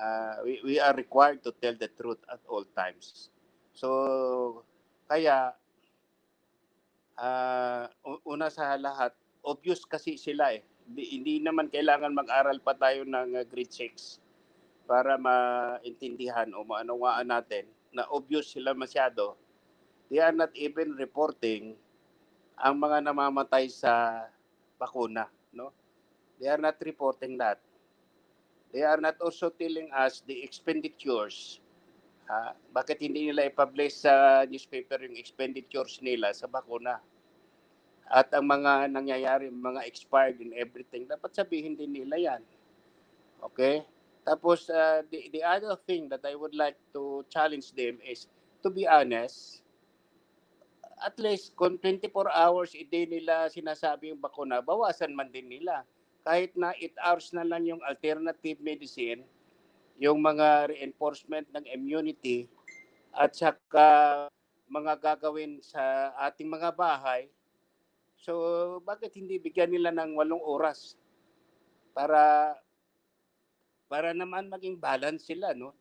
uh, we, we are required to tell the truth at all times. So, kaya, uh, una sa lahat, obvious kasi sila eh. Hindi, hindi naman kailangan mag-aral pa tayo ng uh, grade 6 para maintindihan o maanawaan natin na obvious sila masyado. They are not even reporting ang mga namamatay sa bakuna, no? They are not reporting that. They are not also telling us the expenditures. Ah, bakit hindi nila i-publish sa newspaper yung expenditures nila sa bakuna? At ang mga nangyayari, mga expired and everything, dapat sabihin din nila yan. Okay? Tapos, uh, the, the other thing that I would like to challenge them is, to be honest, at least kung 24 hours a day nila sinasabi yung bakuna, bawasan man din nila. Kahit na 8 hours na lang yung alternative medicine, yung mga reinforcement ng immunity, at saka mga gagawin sa ating mga bahay. So, bakit hindi bigyan nila ng walong oras para para naman maging balance sila, no?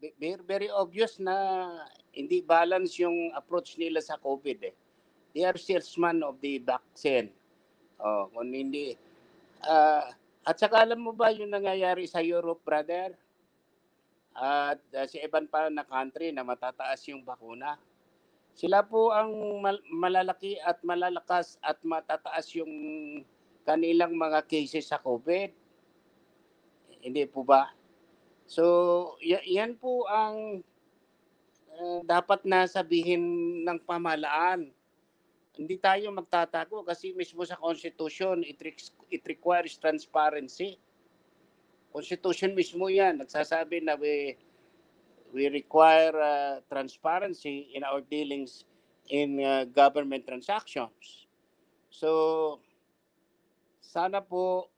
Ve- Very, very obvious na hindi balance yung approach nila sa COVID eh. They are salesman of the vaccine. Oh, kung hindi ah, at saka alam mo ba yung nangyayari sa Europe, brother? At ah, si Evan pa na country na matataas yung bakuna. Sila po ang mal- malalaki at malalakas at matataas yung kanilang mga cases sa COVID. Hindi po ba? So, y- yan po ang uh, dapat na sabihin ng pamahalaan. Hindi tayo magtatago kasi mismo sa Constitution, it, re- it requires transparency. Constitution mismo yan. Nagsasabi na we, we require uh, transparency in our dealings in uh, government transactions. So, sana po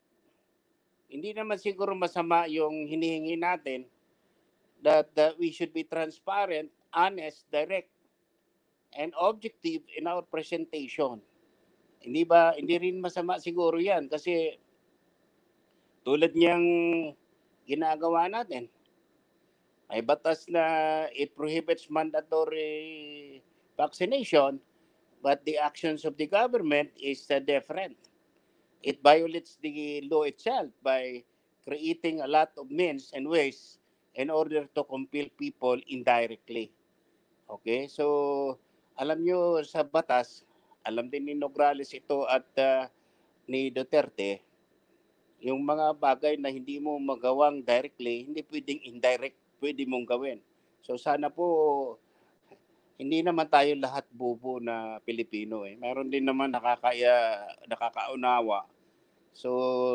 hindi naman siguro masama yung hinihingi natin that, that we should be transparent, honest, direct, and objective in our presentation. Hindi ba, hindi rin masama siguro yan kasi tulad niyang ginagawa natin. May batas na it prohibits mandatory vaccination but the actions of the government is uh, different it violates the law itself by creating a lot of means and ways in order to compel people indirectly. Okay? So, alam nyo sa batas, alam din ni Nograles ito at uh, ni Duterte, yung mga bagay na hindi mo magawang directly, hindi pwedeng indirect, pwede mong gawin. So sana po hindi naman tayo lahat bobo na Pilipino eh. Meron din naman nakakaya nakakaunawa. So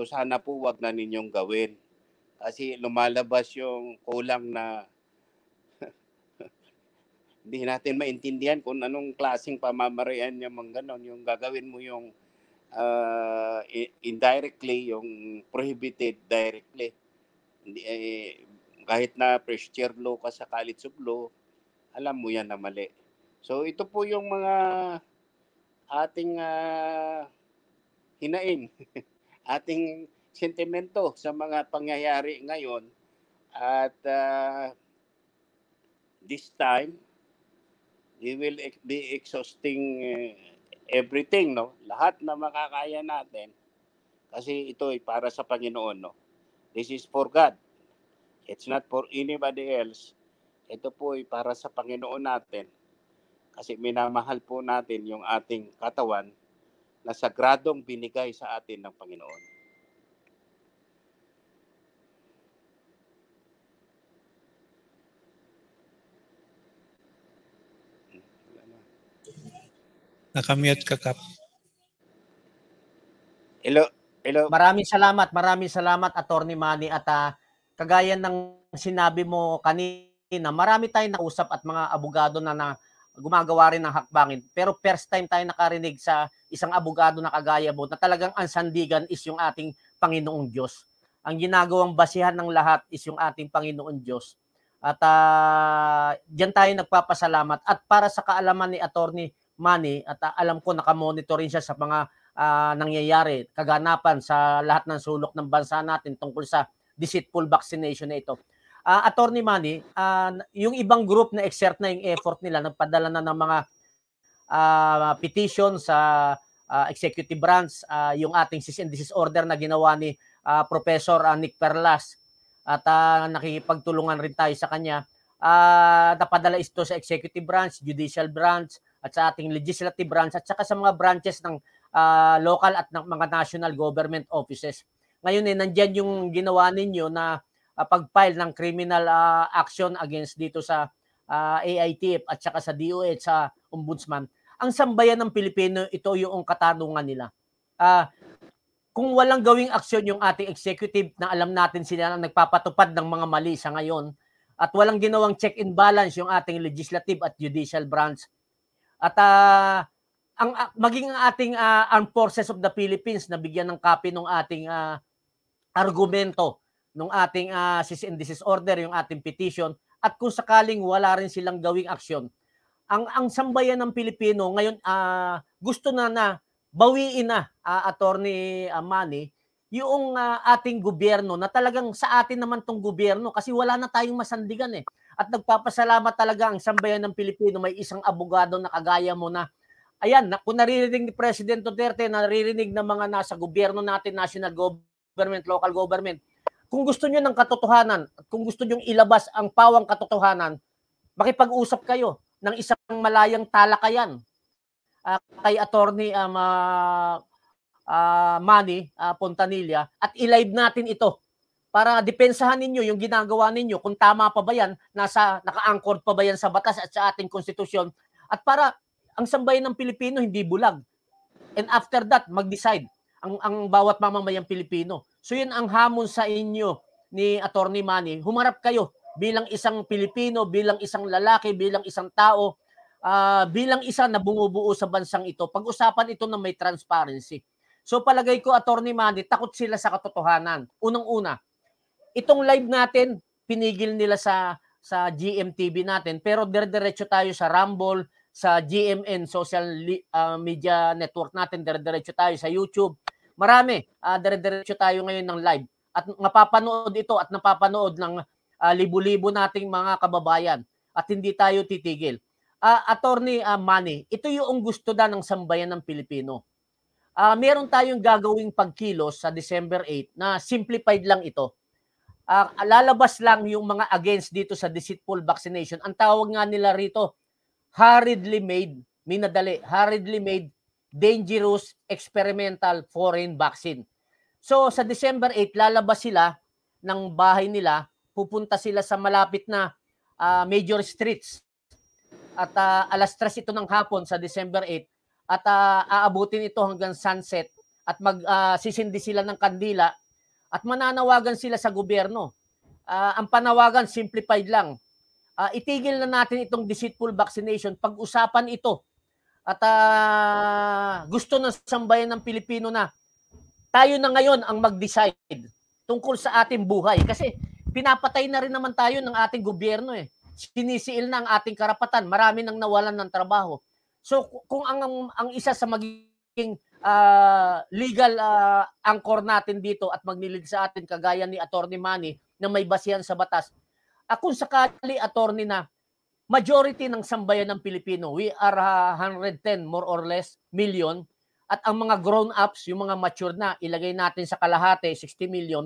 sana po wag na ninyong gawin. Kasi lumalabas yung kulang na hindi natin maintindihan kung anong klaseng pamamaraan yung mga ganon. Yung gagawin mo yung uh, indirectly, yung prohibited directly. Hindi, eh, kahit na first year law ka sa college of law, alam mo yan na mali. So ito po yung mga ating ah, hinaing, ating sentimento sa mga pangyayari ngayon. At ah, this time, we will be exhausting eh, everything, no? Lahat na makakaya natin. Kasi ito ay para sa Panginoon, no? This is for God. It's not for anybody else. Ito po ay para sa Panginoon natin. Kasi minamahal po natin yung ating katawan na sagradong binigay sa atin ng Panginoon. Hmm, wala na. Nakamute ka, Kap. Hello, hello. Maraming salamat, maraming salamat Attorney Manny at ah, kagaya ng sinabi mo kanina, marami tayong nausap at mga abogado na, na gumagawa rin ng hakbangin. Pero first time tayo nakarinig sa isang abogado na kagaya mo na talagang ang sandigan is yung ating Panginoong Diyos. Ang ginagawang basihan ng lahat is yung ating Panginoon Diyos. At ah, diyan tayo nagpapasalamat. At para sa kaalaman ni Attorney Manny, at ah, alam ko nakamonitor rin siya sa mga ah, nangyayari, kaganapan sa lahat ng sulok ng bansa natin tungkol sa deceitful vaccination na ito. Ah, Attorney Manny, ah, yung ibang group na exert na yung effort nila, nagpadala na ng mga ah, petition sa ah, executive branch, ah, yung ating cease and desist order na ginawa ni ah, Professor ah, Nick Perlas at ah, nakikipagtulungan rin tayo sa kanya. Ah, napadala ito sa executive branch, judicial branch, at sa ating legislative branch at saka sa mga branches ng ah, local at ng mga national government offices. Ngayon eh, nandyan yung ginawa ninyo na ah, pag-file ng criminal ah, action against dito sa ah, AITF at saka sa DOH, sa Ombudsman. Ang sambayan ng Pilipino, ito yung katanungan nila. Ah, kung walang gawing aksyon yung ating executive na alam natin sila na nagpapatupad ng mga mali sa ngayon at walang ginawang check and balance yung ating legislative at judicial branch at ah, ang ah, maging ang ating ah, armed forces of the Philippines na bigyan ng copy ng ating ah, argumento ng ating uh, cease and desist order yung ating petition at kung sakaling wala rin silang gawing aksyon. Ang ang sambayan ng Pilipino ngayon ah, gusto na na bawiin na uh, attorney uh, Manny yung ah, ating gobyerno na talagang sa atin naman tong gobyerno kasi wala na tayong masandigan eh at nagpapasalamat talaga ang sambayan ng Pilipino may isang abogado na kagaya mo na ayan kung naririnig ni President Duterte naririnig ng mga nasa gobyerno natin national government local government kung gusto niyo ng katotohanan at kung gusto niyo ilabas ang pawang katotohanan makipag-usap kayo ng isang malayang talakayan. Uh, kay attorney um, uh, uh, Manny uh, Pontanilla at i-live natin ito para depensahan ninyo yung ginagawa ninyo kung tama pa ba yan, nasa naka-anchored pa ba yan sa batas at sa ating konstitusyon at para ang sambayan ng Pilipino hindi bulag. And after that, mag-decide ang ang bawat mamamayang Pilipino. So yun ang hamon sa inyo ni Attorney Manny. Humarap kayo bilang isang Pilipino, bilang isang lalaki, bilang isang tao, uh, bilang isa na bumubuo sa bansang ito. Pag-usapan ito na may transparency. So palagay ko, Attorney Manny, takot sila sa katotohanan. Unang-una, itong live natin, pinigil nila sa sa GMTV natin, pero dire-diretso tayo sa Rumble, sa GMN social uh, media network natin, dire-diretso tayo sa YouTube. Marami, uh, dire-diretso tayo ngayon ng live. At napapanood ito at napapanood ng uh, libu-libo nating mga kababayan at hindi tayo titigil. Uh, attorney uh, Manny, ito yung gusto da ng sambayan ng Pilipino. Uh, meron tayong gagawing pagkilos sa December 8 na simplified lang ito. Uh, lalabas lang yung mga against dito sa deceitful vaccination. Ang tawag nga nila rito, hurriedly made, minadali, hurriedly made dangerous experimental foreign vaccine. So sa December 8, lalabas sila ng bahay nila, pupunta sila sa malapit na uh, major streets. At uh, alas 3 ito ng hapon sa December 8 at uh, aabutin ito hanggang sunset at mag uh, sisindi sila ng kandila at mananawagan sila sa gobyerno. Uh, ang panawagan simplified lang uh, itigil na natin itong deceitful vaccination. Pag-usapan ito. At uh, gusto ng sambayan ng Pilipino na tayo na ngayon ang mag-decide tungkol sa ating buhay. Kasi pinapatay na rin naman tayo ng ating gobyerno eh. Sinisiil na ang ating karapatan. Marami nang nawalan ng trabaho. So kung ang, ang, ang isa sa magiging uh, legal uh, anchor natin dito at magnilid sa atin kagaya ni Attorney Manny na may basihan sa batas, uh, sakali attorney na majority ng sambayan ng Pilipino, we are uh, 110 more or less million. At ang mga grown-ups, yung mga mature na, ilagay natin sa kalahati, 60 million.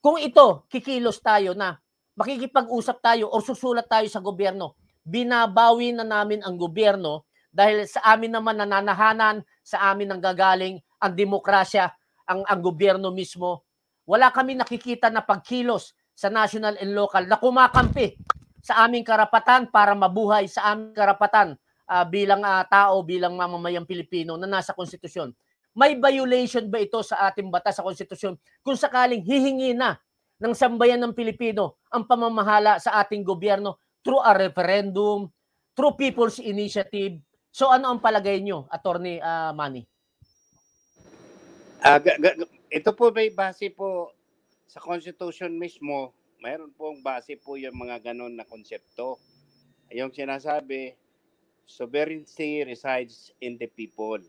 Kung ito, kikilos tayo na makikipag-usap tayo o susulat tayo sa gobyerno, binabawi na namin ang gobyerno dahil sa amin naman nananahanan, sa amin nang gagaling ang demokrasya, ang, ang gobyerno mismo. Wala kami nakikita na pagkilos sa national and local na kumakampi sa aming karapatan para mabuhay sa aming karapatan uh, bilang uh, tao, bilang mamamayang Pilipino na nasa konstitusyon. May violation ba ito sa ating batas sa konstitusyon kung sakaling hihingi na ng sambayan ng Pilipino ang pamamahala sa ating gobyerno through a referendum, through people's initiative. So ano ang palagay nyo, Attorney uh, Manny? Uh, ito po may base po sa Constitution mismo, mayroon pong base po yung mga ganon na konsepto. Yung sinasabi, sovereignty resides in the people.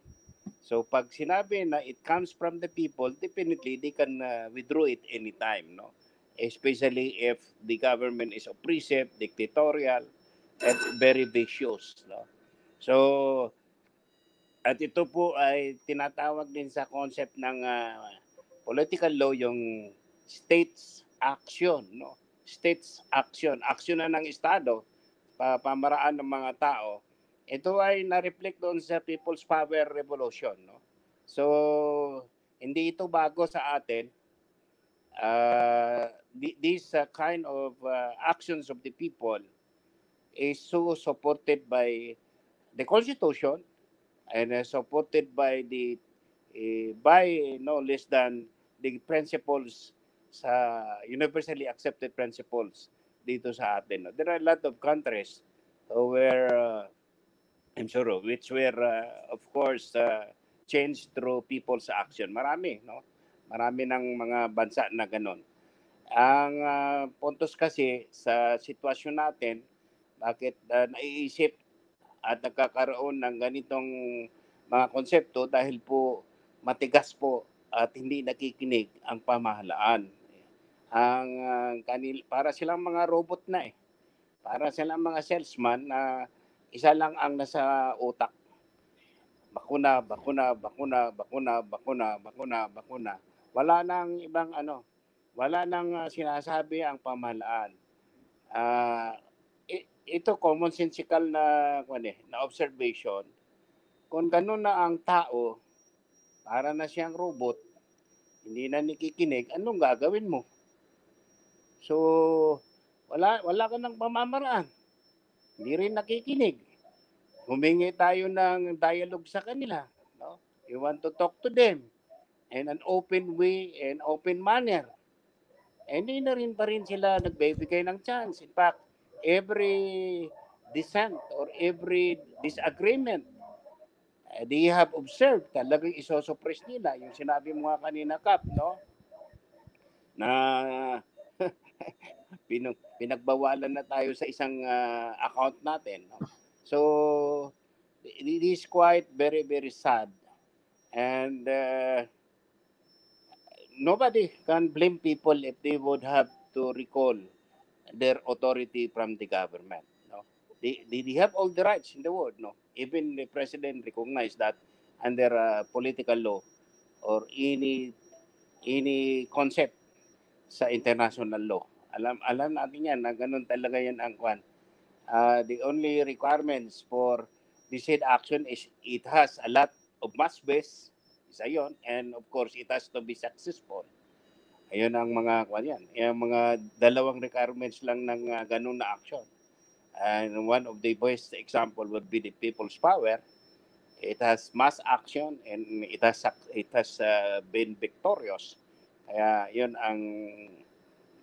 So pag sinabi na it comes from the people, definitely they can uh, withdraw it anytime, no? Especially if the government is oppressive, dictatorial, and very vicious, no? So at ito po ay tinatawag din sa concept ng uh, political law yung states action, no? States action, action na ng estado pa pamaraan ng mga tao. Ito ay na-reflect doon sa People's Power Revolution, no? So, hindi ito bago sa atin. Uh, th- this uh, kind of uh, actions of the people is so supported by the Constitution and uh, supported by the eh, by no less than the principles sa universally accepted principles dito sa atin. no? There are a lot of countries uh, where uh, I'm sure which were uh, of course uh, changed through people's action. Marami, no? Marami ng mga bansa na ganun. Ang uh, puntos kasi sa sitwasyon natin, bakit uh, naiisip at nagkakaroon ng ganitong mga konsepto dahil po matigas po at hindi nakikinig ang pamahalaan. Ang uh, kanil para silang mga robot na eh. Para silang mga salesman na isa lang ang nasa utak. Bakuna, bakuna, bakuna, bakuna, bakuna, bakuna, bakuna. Wala nang ibang ano, wala nang uh, sinasabi ang pamahalaan. Ah, i- ito common sensical na eh, na observation. Kung ganun na ang tao, para na siyang robot, hindi na nakikinig, anong gagawin mo? So, wala wala ka ng pamamaraan. Hindi rin nakikinig. Humingi tayo ng dialogue sa kanila, no? You want to talk to them in an open way and open manner. And hindi na rin pa rin sila nagbibigay ng chance. In fact, every dissent or every disagreement uh, they have observed talagang isosuppress nila. Yung sinabi mo nga kanina Kap no? Na pinag pinagbawalan na tayo sa isang uh, account natin no? so it is quite very very sad. And uh, nobody can blame people if they would have to recall their authority from the government no they, they, have all the rights in the world no even the president recognized that under uh, political law or any any concept sa international law. Alam alam natin yan na ganun talaga yan ang kwan. Uh, the only requirements for the said action is it has a lot of mass base, isa yon, and of course it has to be successful. Ayun ang mga kwan yan. Yung mga dalawang requirements lang ng uh, ganun na action. And one of the best example would be the people's power. It has mass action and it has it has uh, been victorious. Kaya 'yun ang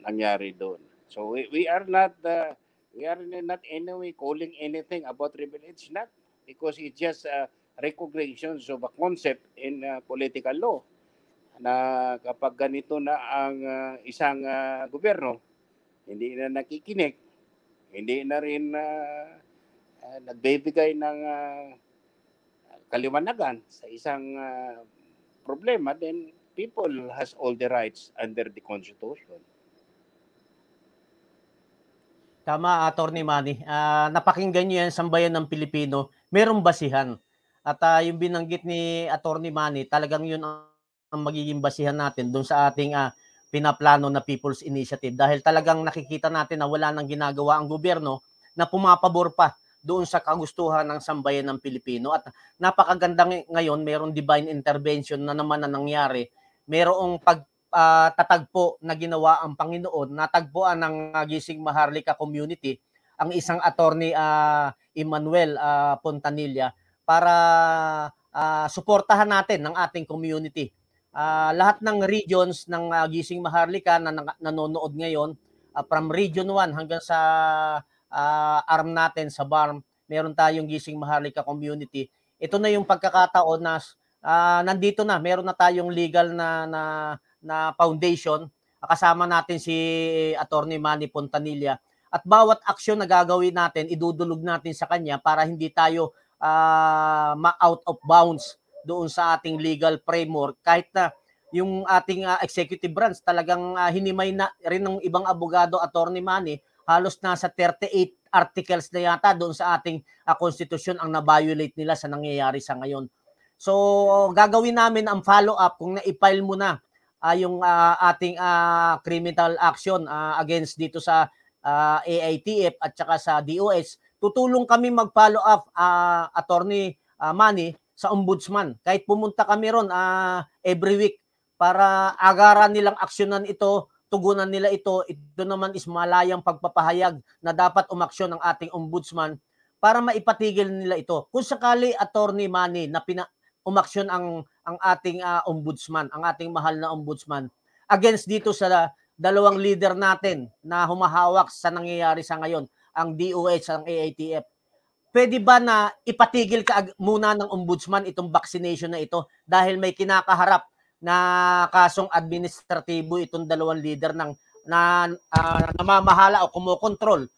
nangyari doon. So we, we are not uh, we are not anyway calling anything about rebel. It's not because it's just uh, recognitions of a concept in uh, political law na kapag ganito na ang uh, isang uh, gobyerno hindi na nakikinig hindi na rin uh, uh, nagbibigay ng uh, kaliwanagan sa isang uh, problema, then people has all the rights under the Constitution. Tama, Attorney Manny. Uh, napakinggan niyo yan sa bayan ng Pilipino. Merong basihan. At uh, yung binanggit ni Attorney Manny, talagang yun ang, ang magiging basihan natin doon sa ating uh, pinaplano na People's Initiative. Dahil talagang nakikita natin na wala nang ginagawa ang gobyerno na pumapabor pa doon sa kagustuhan ng sambayan ng Pilipino. At napakaganda ngayon mayroong divine intervention na naman na nangyari. Mayroong pag uh, na ginawa ang Panginoon. Natagpuan ng uh, Gising Maharlika community ang isang attorney uh, Emmanuel uh, Pontanilla para uh, suportahan natin ng ating community uh, lahat ng regions ng uh, Gising Maharlika na, na nanonood ngayon uh, from region 1 hanggang sa uh, arm natin sa BARM, meron tayong Gising Maharlika community. Ito na yung pagkakataon na uh, nandito na, meron na tayong legal na na, na foundation. Kasama natin si Attorney Manny Pontanilla. At bawat aksyon na gagawin natin, idudulog natin sa kanya para hindi tayo uh, ma-out of bounds doon sa ating legal framework kahit na yung ating uh, executive branch talagang uh, hinimay na rin ng ibang abogado attorney money halos nasa 38 articles na yata doon sa ating uh, constitution ang na-violate nila sa nangyayari sa ngayon. So gagawin namin ang follow-up kung na-file mo na uh, yung uh, ating uh, criminal action uh, against dito sa uh, AITF at saka sa DOS. Tutulong kami mag-follow up uh, attorney uh, Manny sa ombudsman. Kahit pumunta kami ron ah, every week para agaran nilang aksyonan ito, tugunan nila ito, ito naman is malayang pagpapahayag na dapat umaksyon ng ating ombudsman para maipatigil nila ito. Kung sakali attorney Manny na pina, umaksyon ang ang ating ah, ombudsman, ang ating mahal na ombudsman against dito sa dalawang leader natin na humahawak sa nangyayari sa ngayon, ang DOH ang AATF. Pwede ba na ipatigil ka muna ng ombudsman itong vaccination na ito dahil may kinakaharap na kasong administratibo itong dalawang leader ng na ah, namamahala o kumokontrol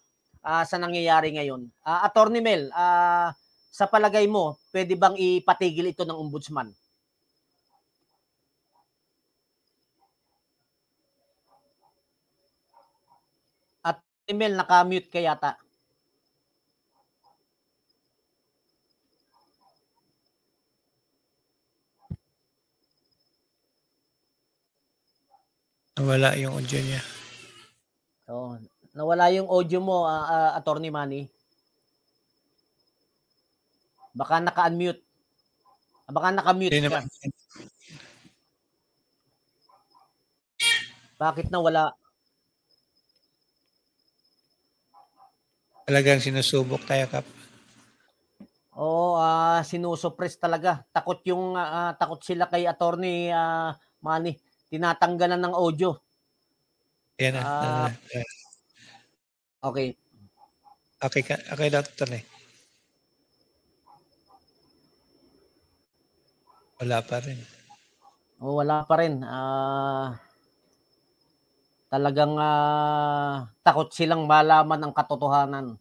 ah, sa nangyayari ngayon. Ah, Attorney Mel, ah, sa palagay mo, pwede bang ipatigil ito ng ombudsman? At Mel, naka-mute ka yata. Wala yung audio niya. Oh, nawala yung audio mo, ah, ah, Attorney Manny. Baka naka-unmute. Ah, Baka naka-mute Hindi ka. naman. Bakit nawala? Talagang sinusubok tayo, Kap. Oo, ah sinusuppress talaga. Takot yung ah, ah, takot sila kay Attorney ah, Manny. Tinatanggalan ng audio. Yan na. Na- Okay. okay, ka, okay, Dr. Eh. Wala pa rin. Oh, wala pa rin. Ah talagang ah, takot silang malaman ang katotohanan.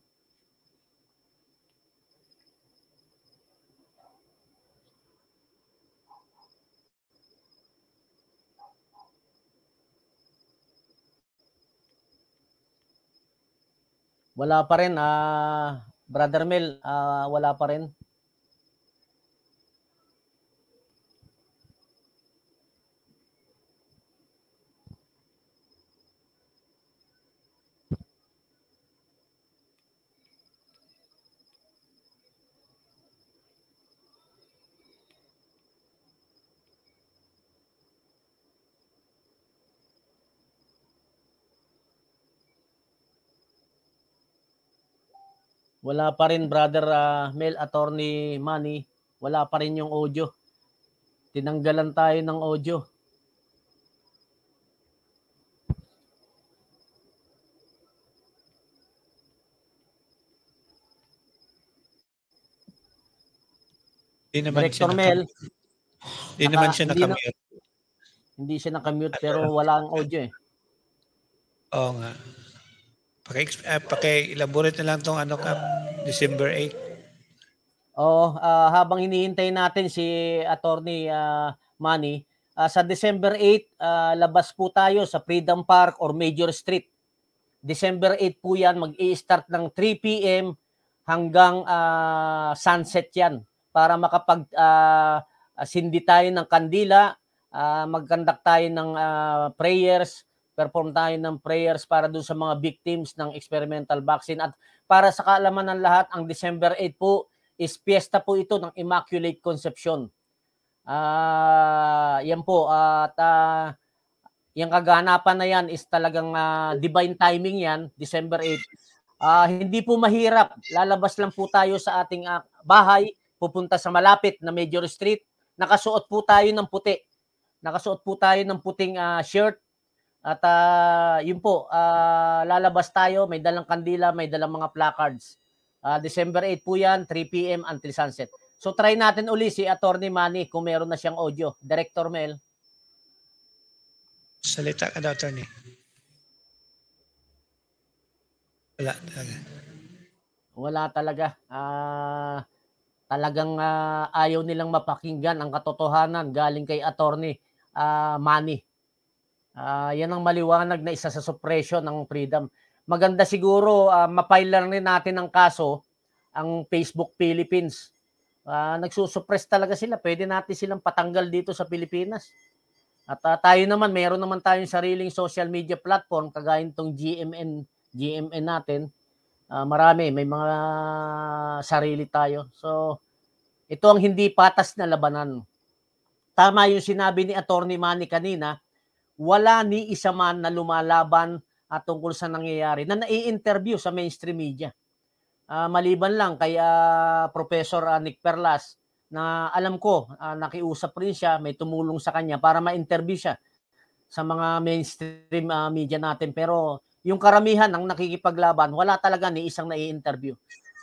Wala pa rin, ah, Brother Mel, ah, wala pa rin. Wala pa rin brother ah, Mel Attorney Manny, wala pa rin yung audio. Tinanggalan tayo ng audio. Hindi naman Director siya Mel, Hindi naman siya hindi na- nakamute. hindi siya nakamute pero wala ang audio eh. Oo nga. Paki, uh, paki-elaborate na lang tong ano ka, December 8. Oo, ah, habang hinihintay natin si Attorney ah, Manny, ah, sa December 8, ah, labas po tayo sa Freedom Park or Major Street. December 8 po yan, mag-i-start ng 3 p.m. hanggang ah, sunset yan para makapag ah, sindi tayo ng kandila, ah, mag-conduct tayo ng ah, prayers, perform tayo ng prayers para dun sa mga victims ng experimental vaccine at para sa kaalaman ng lahat, ang December 8 po is piyesta po ito ng Immaculate Conception. Ah, yan po at ah, yung kaganapan na yan is talagang ah, divine timing yan, December 8. Ah, hindi po mahirap. Lalabas lang po tayo sa ating ah, bahay, pupunta sa malapit na Major Street. Nakasuot po tayo ng puti. Nakasuot po tayo ng puting ah, shirt. At ah, yun po, ah, lalabas tayo, may dalang kandila, may dalang mga placards. Ah, December 8 po yan, 3 p.m. until sunset. So try natin uli si Attorney Manny kung meron na siyang audio. Director Mel. Salita ka daw, attorney. Wala talaga. Wala talaga. Ah, talagang ah, ayaw nilang mapakinggan ang katotohanan galing kay Attorney ah, Manny. Ah, yan ang maliwanag na isa sa suppression ng freedom. Maganda siguro uh, mapailan rin natin ng kaso ang Facebook Philippines. Ah, nagsusuppress talaga sila. Pwede natin silang patanggal dito sa Pilipinas. At ah, tayo naman, meron naman tayong sariling social media platform kagaya nitong GMN GMN natin. Ah, marami, may mga sarili tayo. So Ito ang hindi patas na labanan. Tama yung sinabi ni Attorney Manny kanina, wala ni isa man na lumalaban at tungkol sa nangyayari na nai-interview sa mainstream media. Ah, maliban lang kay ah, Professor ah, Nick Perlas na alam ko ah, nakiusap rin siya, may tumulong sa kanya para ma-interview siya sa mga mainstream ah, media natin. Pero yung karamihan ng nakikipaglaban, wala talaga ni isang nai-interview.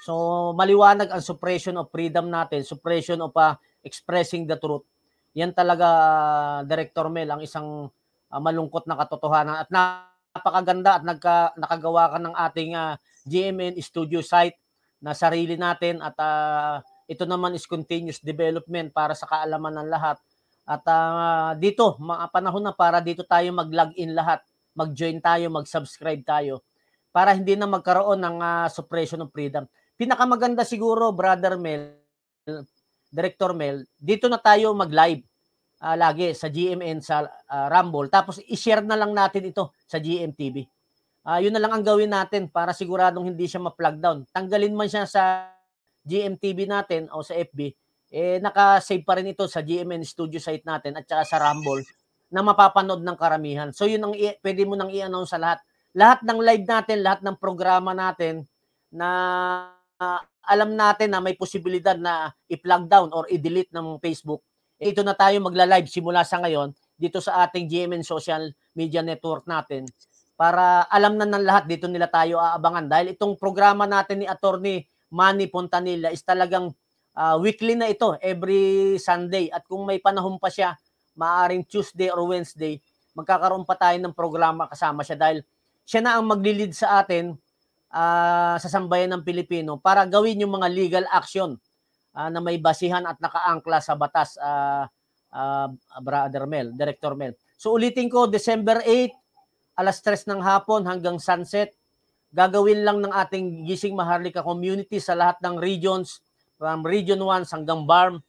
So maliwanag ang suppression of freedom natin, suppression of ah, expressing the truth. Yan talaga, ah, Director Mel, ang isang ah, malungkot na katotohanan at napakaganda at nagka, nakagawa ka ng ating ah, GMN studio site na sarili natin at ah, ito naman is continuous development para sa kaalaman ng lahat. At ah, dito, mga panahon na para dito tayo mag-log in lahat, mag-join tayo, mag-subscribe tayo para hindi na magkaroon ng ah, suppression of freedom. Pinakamaganda siguro, Brother Mel, Director Mel, dito na tayo mag-live ah, lagi sa GMN sa ah, Rumble. Tapos i-share na lang natin ito sa GMTV. Ah, yun na lang ang gawin natin para siguradong hindi siya ma-plug down. Tanggalin man siya sa GMTV natin o sa FB, eh naka-save pa rin ito sa GMN studio site natin at saka sa Rumble na mapapanood ng karamihan. So yun ang i- pwede mo nang i-announce sa lahat. Lahat ng live natin, lahat ng programa natin na ah, alam natin na may posibilidad na i-plug down or i-delete ng Facebook, ito na tayo magla-live simula sa ngayon dito sa ating GMN social media network natin. Para alam na ng lahat dito nila tayo aabangan. Dahil itong programa natin ni Attorney Manny Pontanilla is talagang ah, weekly na ito every Sunday. At kung may panahon pa siya maaring Tuesday or Wednesday magkakaroon pa tayo ng programa kasama siya. Dahil siya na ang magli-lead sa atin ah, sa sambayan ng Pilipino para gawin yung mga legal action ah, na may basihan at nakaangkla sa batas ah, ah, Brother Mel, Director Mel. So ulitin ko, December 8, alas 3 ng hapon hanggang sunset, gagawin lang ng ating Gising Maharlika community sa lahat ng regions, from Region 1 hanggang BARM,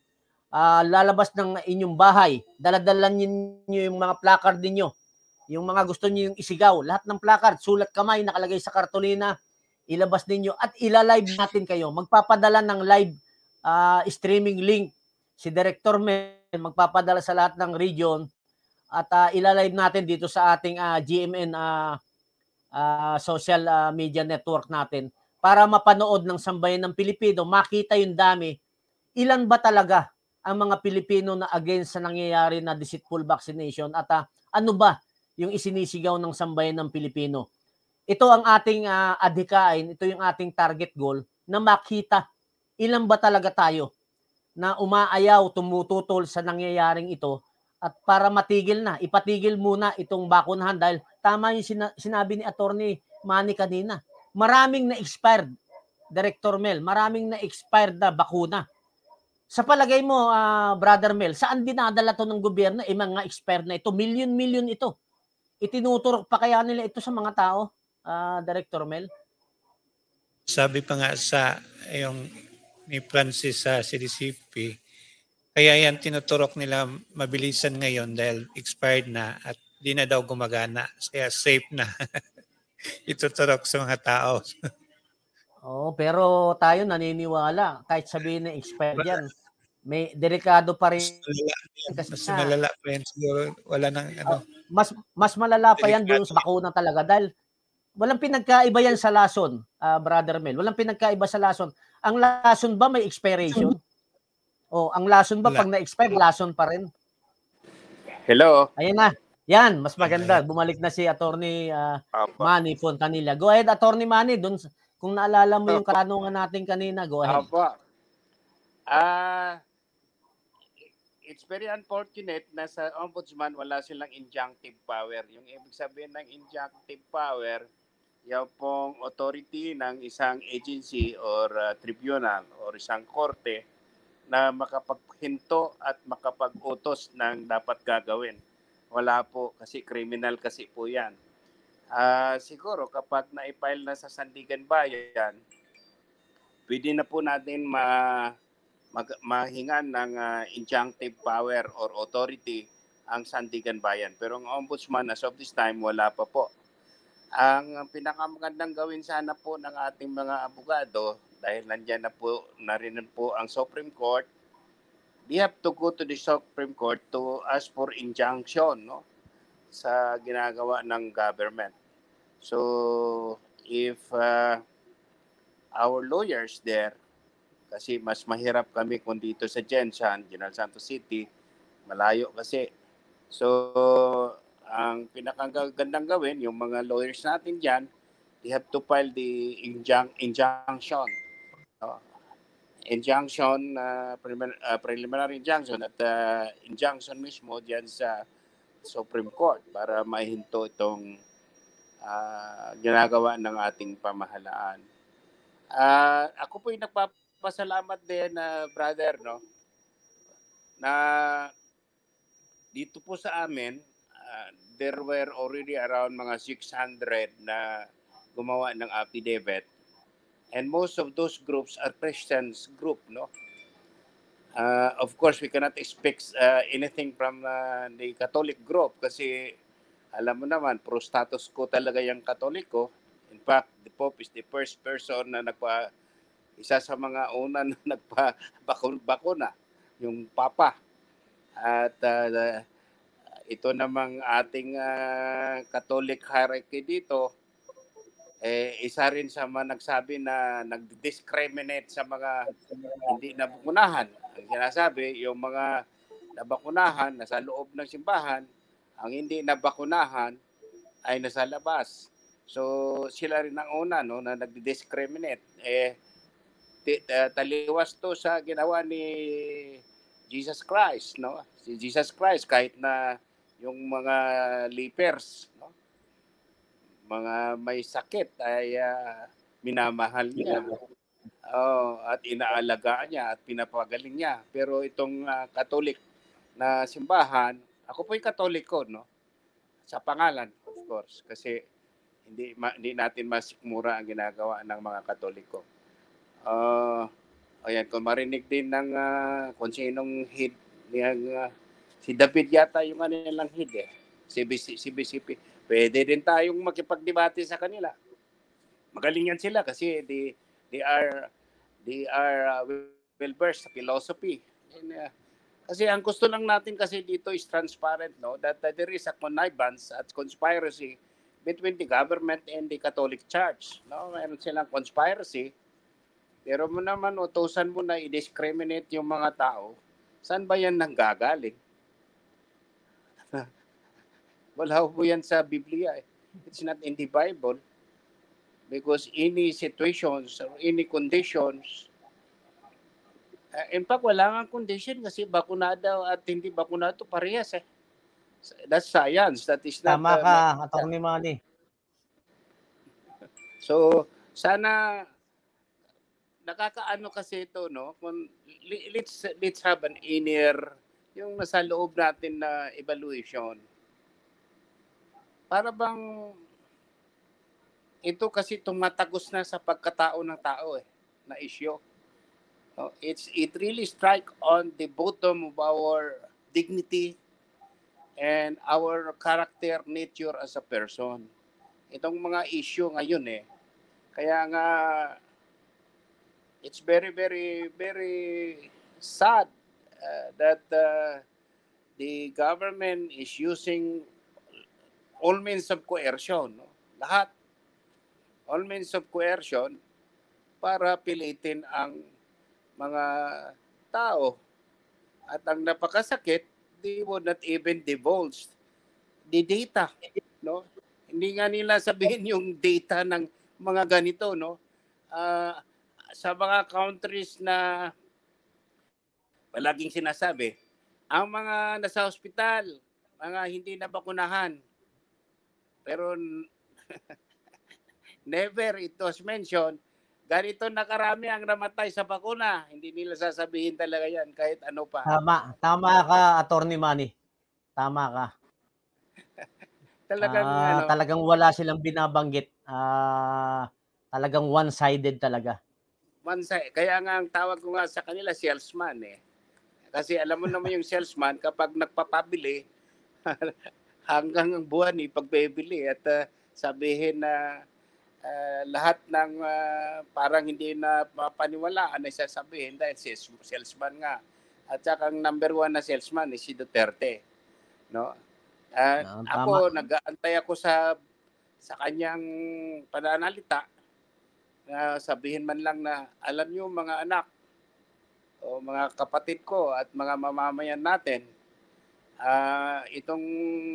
Ah, lalabas ng inyong bahay, daladalan ninyo yung mga placard ninyo, yung mga gusto niyo yung isigaw, lahat ng placard, sulat kamay, nakalagay sa kartolina, ilabas ninyo at ilalive natin kayo. Magpapadala ng live ah, streaming link si Director Mel, magpapadala sa lahat ng region at ah, ilalive natin dito sa ating ah, GMN ah, ah, social ah, media network natin para mapanood ng sambayan ng Pilipino, makita yung dami, ilan ba talaga ang mga Pilipino na against sa nangyayari na deceitful vaccination at ah, ano ba yung isinisigaw ng sambayan ng Pilipino. Ito ang ating ah, adhikain, ito yung ating target goal na makita ilan ba talaga tayo na umaayaw, tumututol sa nangyayaring ito at para matigil na, ipatigil muna itong bakunahan dahil tama yung sina- sinabi ni Attorney Manny kanina. Maraming na-expired, Director Mel, maraming na-expired na bakuna. Sa palagay mo, ah, Brother Mel, saan dinadala to ng gobyerno? Eh, mga expired na ito. Million-million ito. Itinuturok pa kaya nila ito sa mga tao, ah, Director Mel? Sabi pa nga sa yung ni Francis sa CDCP, kaya yan tinuturok nila mabilisan ngayon dahil expired na at di na daw gumagana. Kaya safe na. Ituturok sa mga tao. Oo, pero tayo naniniwala kahit sabihin na expired yan. May delikado pa rin Mas malala, kasi mas nga, malala pa yan siguro. Wala nang ano. mas mas malala pa yan doon sa bakuna talaga dahil walang pinagkaiba yan sa lason, ah, Brother Mel. Walang pinagkaiba sa lason. Ang lason ba may expiration? O, ang lason ba pag na-expire, lason pa rin? Hello. Ayan na. Yan, mas maganda. Bumalik na si Attorney Apo. Manny Fontanilla. Go ahead, Attorney Manny. Doon, sa- kung naalala mo yung katanungan natin kanina, go ahead. Apo. Ah, it's very unfortunate na sa ombudsman wala silang injunctive power. Yung ibig sabihin ng injunctive power, yung pong authority ng isang agency or uh, tribunal or isang korte na makapaghinto at makapag-utos ng dapat gagawin. Wala po kasi criminal kasi po yan. Ah, siguro kapag na-file na sa Sandigan Bayan, pwede na po natin ma mag, mahingan ng ah, injunctive power or authority ang Sandigan Bayan. Pero ang ombudsman as of this time wala pa po. Ang pinakamagandang gawin sana po ng ating mga abogado dahil nandiyan na po na rin po ang Supreme Court they have to go to the Supreme Court to ask for injunction no sa ginagawa ng government. So if uh, our lawyers there kasi mas mahirap kami kung dito sa Jensan, General Santos City, malayo kasi. So ang pinakagandang gawin, yung mga lawyers natin diyan, they have to file the injun- injunction. No? Injunction, uh, prelimin- uh, preliminary injunction at uh, injunction mismo diyan sa Supreme Court para mahinto itong ah, ginagawa ng ating pamahalaan. Ah, ako po yung nagpapasalamat din na brother no na dito po sa amin ah, there were already around mga 600 na gumawa ng affidavit and most of those groups are Christians group no Uh, of course, we cannot expect uh, anything from uh, the Catholic group kasi alam mo naman, pro status quo talaga yung Katoliko. In fact, the Pope is the first person na nagpa isa sa mga una na nagpa bakuna, yung Papa. At uh, ito namang ating uh, Catholic hierarchy dito, eh, isa rin sa mga nagsabi na nag-discriminate sa mga hindi nabakunahan. Ang sinasabi, yung mga nabakunahan nasa loob ng simbahan, ang hindi nabakunahan ay nasa labas. So sila rin ang una no na nagdi-discriminate. Eh ti- uh, taliwas to sa ginawa ni Jesus Christ, no? Si Jesus Christ kahit na yung mga lepers, no? Mga may sakit ay ah, minamahal niya. Oh, at inaalagaan niya at pinapagaling niya. Pero itong ah, Catholic na simbahan, ako po yung Katoliko, no? Sa pangalan, of course, kasi hindi ma- hindi natin masikmura ang ginagawa ng mga Katoliko. Ah, ayan, kung marinig din ng ah, kung sinong head niyang ah, si David yata yung kanilang head eh. CBC, CBCP. Pwede din tayong makipagdebate sa kanila. Magaling yan sila kasi they, they are they are uh, well versed sa philosophy. And, uh, kasi ang gusto lang natin kasi dito is transparent, no? That uh, there is a connivance at conspiracy between the government and the Catholic Church. No? Meron silang conspiracy. Pero mo naman, utusan mo na i-discriminate yung mga tao. Saan ba yan nanggagaling? Wala po yan sa Biblia. eh. It's not in the Bible. Because any situations or any conditions, uh, in fact, wala nga condition kasi bakunado at hindi bakunado parehas eh. That's science. That is not... Tama uh, ka, Atty. Manny. So, sana nakakaano kasi ito, no? Kung, let's, let's have an inner, yung nasa loob natin na evaluation. Para bang ito kasi tumatagos na sa pagkatao ng tao eh, na issue. No, it's it really strike on the bottom of our dignity and our character nature as a person. Itong mga issue ngayon eh. Kaya nga it's very very very sad uh, that uh, the government is using all means of coercion. No? Lahat. All means of coercion para pilitin ang mga tao. At ang napakasakit, they would not even divulge the data. No? Hindi nga nila sabihin yung data ng mga ganito. No? Ah, sa mga countries na palaging sinasabi, ang mga nasa hospital, mga hindi nabakunahan, pero never it was mentioned, ganito na karami ang namatay sa bakuna. Hindi nila sasabihin talaga yan kahit ano pa. Tama, tama ka, Atty. Manny. Tama ka. Talagang Ah, ano, talagang wala silang binabanggit. Ah, talagang one-sided talaga. mansa, kaya nga ang tawag ko nga sa kanila salesman eh. Kasi alam mo naman yung salesman kapag nagpapabili hanggang ang buwan pagbebili at ah, sabihin na ah, lahat ng ah, parang hindi na mapaniwalaan ay sasabihin dahil sales- salesman nga at saka ang number one na salesman is si Duterte. No? Ah, Ah, ako, nag-aantay ako sa sa kanyang pananalita na sabihin man lang na alam niyo mga anak o mga kapatid ko at mga mamamayan natin ah itong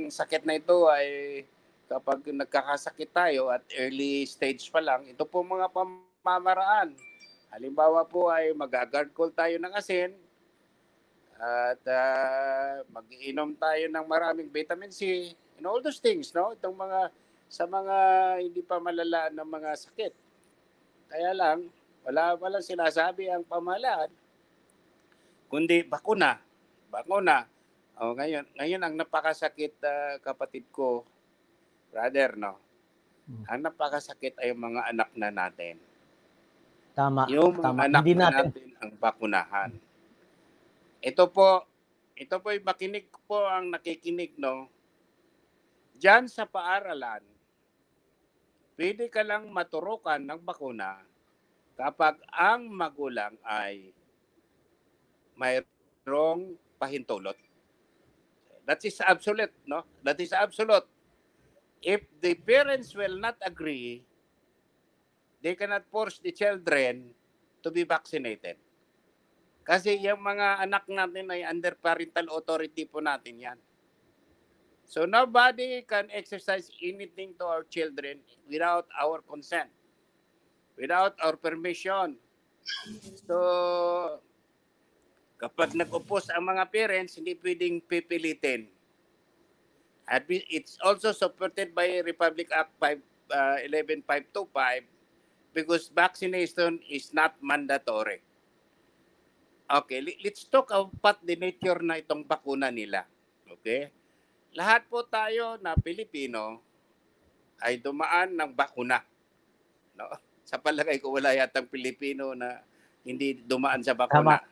sakit na ito ay kapag nagkakasakit tayo at early stage pa lang ito po mga pamamaraan. Halimbawa po ay mag-guard call tayo ng asin at ah, mag-inom tayo ng maraming vitamin C and all those things no? Itong mga sa mga hindi pa malala ng mga sakit. Kaya lang wala wala sinasabi ang pamahalaan kundi bakuna. Bakuna oh ngayon ngayon ang napakasakit ah, kapatid ko brother no Hmm. ang napakasakit ay yung mga anak na natin Tama. yung mga tama. anak Hindi na natin- natin ang bakunahan. Ito po, ito po yung makinig po ang nakikinig, no? Diyan sa paaralan, pwede ka lang maturukan ng bakuna kapag ang magulang ay mayroong pahintulot. That is absolute, no? That is absolute. If the parents will not agree, they cannot force the children to be vaccinated. Kasi yung mga anak natin ay under parental authority po natin yan. So nobody can exercise anything to our children without our consent, without our permission. So kapag nag-oppose ang mga parents, hindi pwedeng pipilitin. At it's also supported by Republic Act 5, uh, 11525 because vaccination is not mandatory. Okay, let's talk about the nature na itong bakuna nila. Okay? Lahat po tayo na Pilipino ay dumaan ng bakuna. No? Sa palagay ko wala yatang Pilipino na hindi dumaan sa bakuna.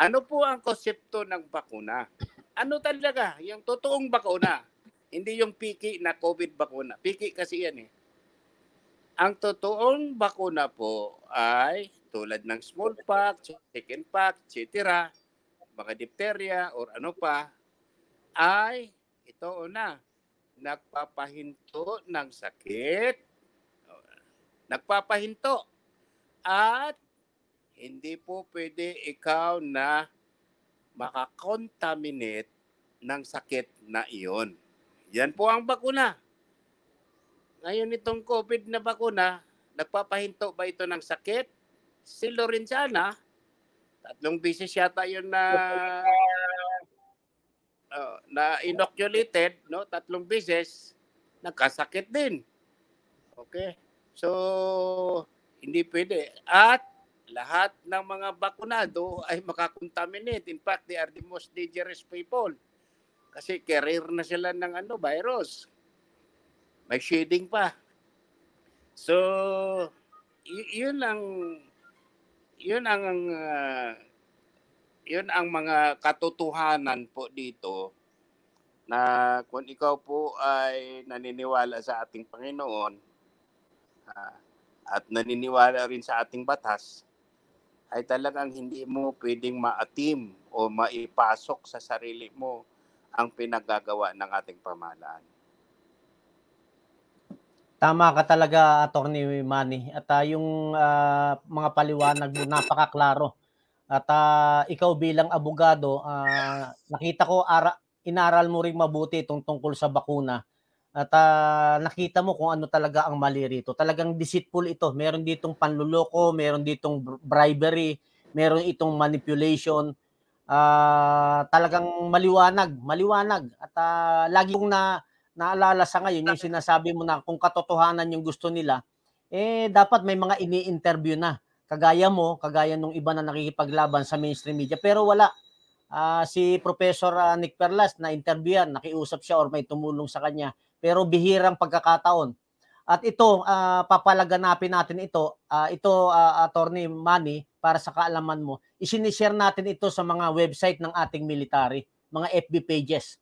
Ano po ang konsepto ng bakuna? Ano talaga? Yung totoong bakuna. Hindi yung piki na COVID bakuna. Piki kasi yan eh. Ang totoong bakuna po ay tulad ng smallpox, chickenpox, etc., mga diphtheria or ano pa, ay ito una, nagpapahinto ng sakit, nagpapahinto, at hindi po pwede ikaw na makakontaminate ng sakit na iyon. Yan po ang bakuna. Ngayon itong COVID na bakuna, nagpapahinto ba ito ng sakit? Si Lorenzana, tatlong beses yata yun na uh, na inoculated, no? Tatlong beses, nagkasakit din. Okay? So, hindi pwede. At lahat ng mga bakunado ay makakontaminate. In fact, they are the most dangerous people. Kasi carrier na sila ng ano, virus. May shading pa. So, y- yun ang yun ang uh, yun ang mga katotohanan po dito na kung ikaw po ay naniniwala sa ating Panginoon ah, at naniniwala rin sa ating batas ay talagang hindi mo pwedeng maatim o maipasok sa sarili mo ang pinagagawa ng ating pamahalaan. Tama ka talaga, Attorney Manny. At ah, yung ah, mga paliwanag mo, napakaklaro. At ah, ikaw bilang abogado, ah, nakita ko, ara, inaral mo rin mabuti itong tungkol sa bakuna. At ah, nakita mo kung ano talaga ang mali rito. Talagang deceitful ito. Meron ditong panluloko, meron ditong br- bribery, meron itong manipulation. Ah, talagang maliwanag, maliwanag. At ah, lagi kong na naalala sa ngayon yung sinasabi mo na kung katotohanan yung gusto nila, eh dapat may mga ini-interview na. Kagaya mo, kagaya nung iba na nakikipaglaban sa mainstream media. Pero wala. Ah, si Professor ah, Nick Perlas na interviewan, nakiusap siya or may tumulong sa kanya. Pero bihirang pagkakataon. At ito, ah, papalaganapin natin ito. Ah, ito, ah, Attorney Manny, para sa kaalaman mo, isinishare natin ito sa mga website ng ating military, mga FB pages.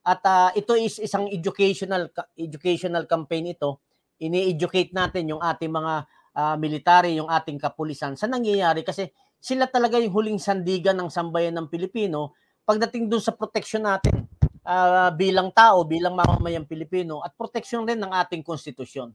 At ah, ito is isang educational educational campaign ito. Ini-educate natin yung ating mga ah, military, yung ating kapulisan sa nangyayari kasi sila talaga yung huling sandigan ng sambayan ng Pilipino pagdating doon sa proteksyon natin ah, bilang tao, bilang mamamayang Pilipino at proteksyon rin ng ating konstitusyon.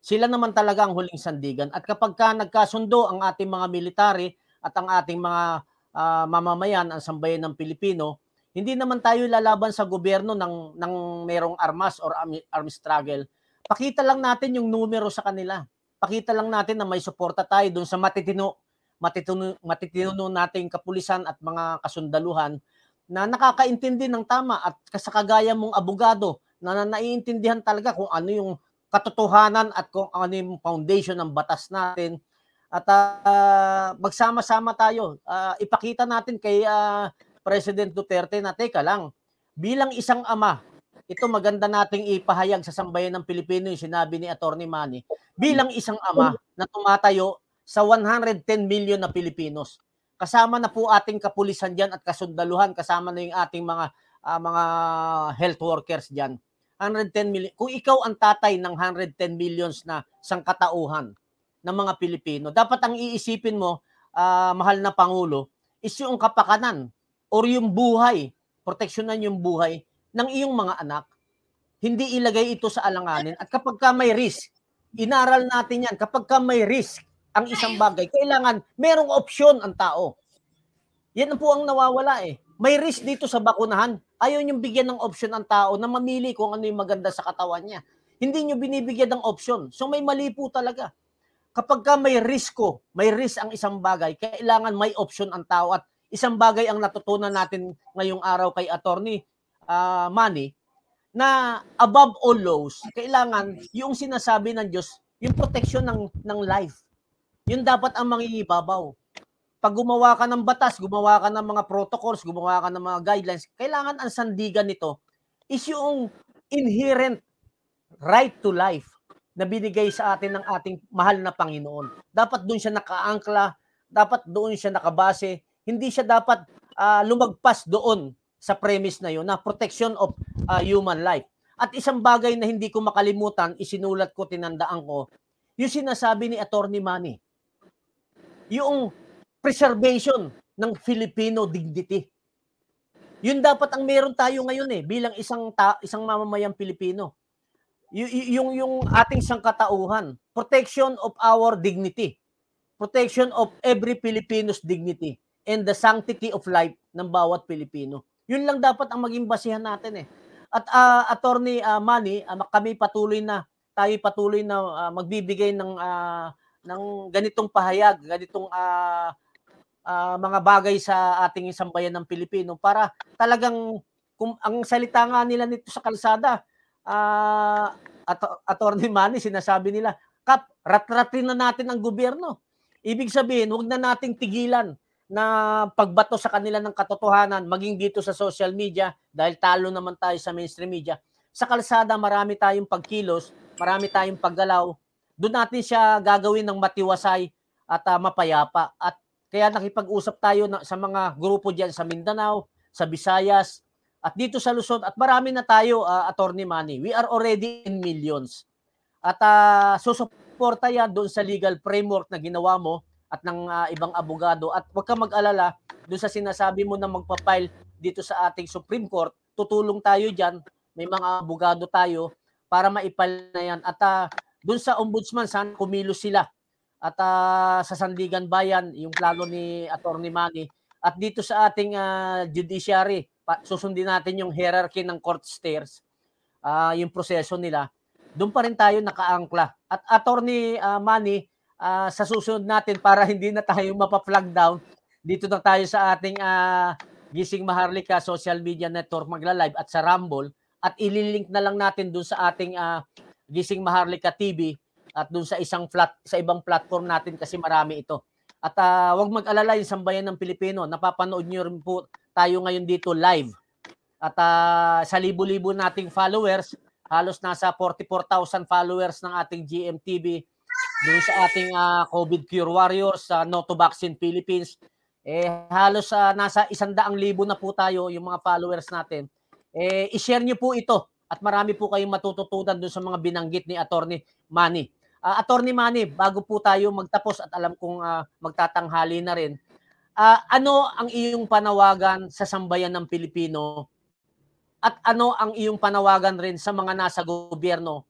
Sila naman talaga ang huling sandigan at kapag ka nagkasundo ang ating mga military at ang ating mga ah, mamamayan, ang sambayan ng Pilipino, hindi naman tayo lalaban sa gobyerno ng, ng merong armas or army struggle. Pakita lang natin yung numero sa kanila. Pakita lang natin na may suporta tayo doon sa matitino, matitino, matitino nating kapulisan at mga kasundaluhan na nakakaintindi ng tama at sa kagaya mong abogado na, na naiintindihan talaga kung ano yung katotohanan at kung ano yung foundation ng batas natin at ah, magsama-sama tayo. Ah, ipakita natin kay ah, President Duterte na teka lang, bilang isang ama, ito maganda nating ipahayag sa sambayan ng Pilipino yung sinabi ni Attorney Manny, bilang isang ama na tumatayo sa 110 million na Pilipinos. Kasama na po ating kapulisan diyan at kasundaluhan, kasama na yung ating mga ah, mga health workers diyan. 110 million. Kung ikaw ang tatay ng 110 millions na sangkatauhan ng mga Pilipino, dapat ang iisipin mo, ah, mahal na Pangulo, is yung kapakanan or yung buhay, proteksyonan yung buhay ng iyong mga anak. Hindi ilagay ito sa alanganin. At kapag ka may risk, inaral natin yan, kapag ka may risk ang isang bagay, kailangan merong opsyon ang tao. Yan po ang nawawala eh. May risk dito sa bakunahan. Ayaw niyong bigyan ng option ang tao na mamili kung ano yung maganda sa katawan niya. Hindi niyo binibigyan ng option. So may mali po talaga. Kapag ka may risko, may risk ang isang bagay, kailangan may option ang tao at isang bagay ang natutunan natin ngayong araw kay attorney uh, Manny na above all laws, kailangan yung sinasabi ng Diyos, yung protection ng, ng life. Yun dapat ang mangingibabaw. Pag gumawa ka ng batas, gumawa ka ng mga protocols, gumawa ka ng mga guidelines, kailangan ang sandigan nito is yung inherent right to life na binigay sa atin ng ating mahal na Panginoon. Dapat doon siya nakaangkla, dapat doon siya nakabase, hindi siya dapat uh, lumagpas doon sa premise na yun na protection of uh, human life. At isang bagay na hindi ko makalimutan, isinulat ko, tinandaan ko, yung sinasabi ni Attorney Manny. Yung preservation ng Filipino dignity. Yun dapat ang meron tayo ngayon eh bilang isang ta- isang mamamayang Pilipino. Y- yung yung ating sangkatauhan, protection of our dignity. Protection of every Filipino's dignity and the sanctity of life ng bawat Pilipino. Yun lang dapat ang maging basihan natin eh. At uh, attorney uh, Manny, uh, kami patuloy na tayo patuloy na uh, magbibigay ng uh, ng ganitong pahayag, ganitong uh, uh, mga bagay sa ating isang bayan ng Pilipino para talagang kung ang salita nga nila nito sa kalsada, uh, at attorney Manny sinasabi nila, kap ratratin na natin ang gobyerno. Ibig sabihin, huwag na nating tigilan na pagbato sa kanila ng katotohanan, maging dito sa social media, dahil talo naman tayo sa mainstream media, sa kalsada marami tayong pagkilos, marami tayong paggalaw, doon natin siya gagawin ng matiwasay at uh, mapayapa. At kaya nakipag-usap tayo na, sa mga grupo diyan sa Mindanao, sa Visayas, at dito sa Luzon, at marami na tayo, uh, Attorney Manny. We are already in millions. At uh, susuporta yan doon sa legal framework na ginawa mo at ng uh, ibang abogado. At huwag ka mag-alala doon sa sinasabi mo na magpa-file dito sa ating Supreme Court, tutulong tayo diyan, may mga abogado tayo para maipal na yan. At uh, doon sa ombudsman, sana kumilos sila. At uh, sa Sandigan Bayan, yung plano ni Attorney Manny. At dito sa ating uh, judiciary, susundin natin yung hierarchy ng court stairs, uh, yung proseso nila. Doon pa rin tayo nakaangkla. At Attorney uh, Manny, uh, sa susunod natin para hindi na tayo mapa-flag down. Dito na tayo sa ating uh, Gising Maharlika social media network magla-live at sa Rumble at ililink na lang natin dun sa ating uh, Gising Maharlika TV at dun sa isang flat sa ibang platform natin kasi marami ito. At uh, wag mag-alala yung sambayan ng Pilipino. Napapanood niyo rin po tayo ngayon dito live. At uh, sa libo-libo nating followers, halos nasa 44,000 followers ng ating GMTV doon sa ating uh, COVID Cure Warriors sa uh, No to Vaccine Philippines. Eh, halos uh, nasa isandaang libo na po tayo yung mga followers natin. Eh, i-share niyo po ito at marami po kayong matututunan doon sa mga binanggit ni Attorney Manny. Uh, Attorney Manny, bago po tayo magtapos at alam kong uh, magtatanghali na rin, Ah, ano ang iyong panawagan sa sambayan ng Pilipino at ano ang iyong panawagan rin sa mga nasa gobyerno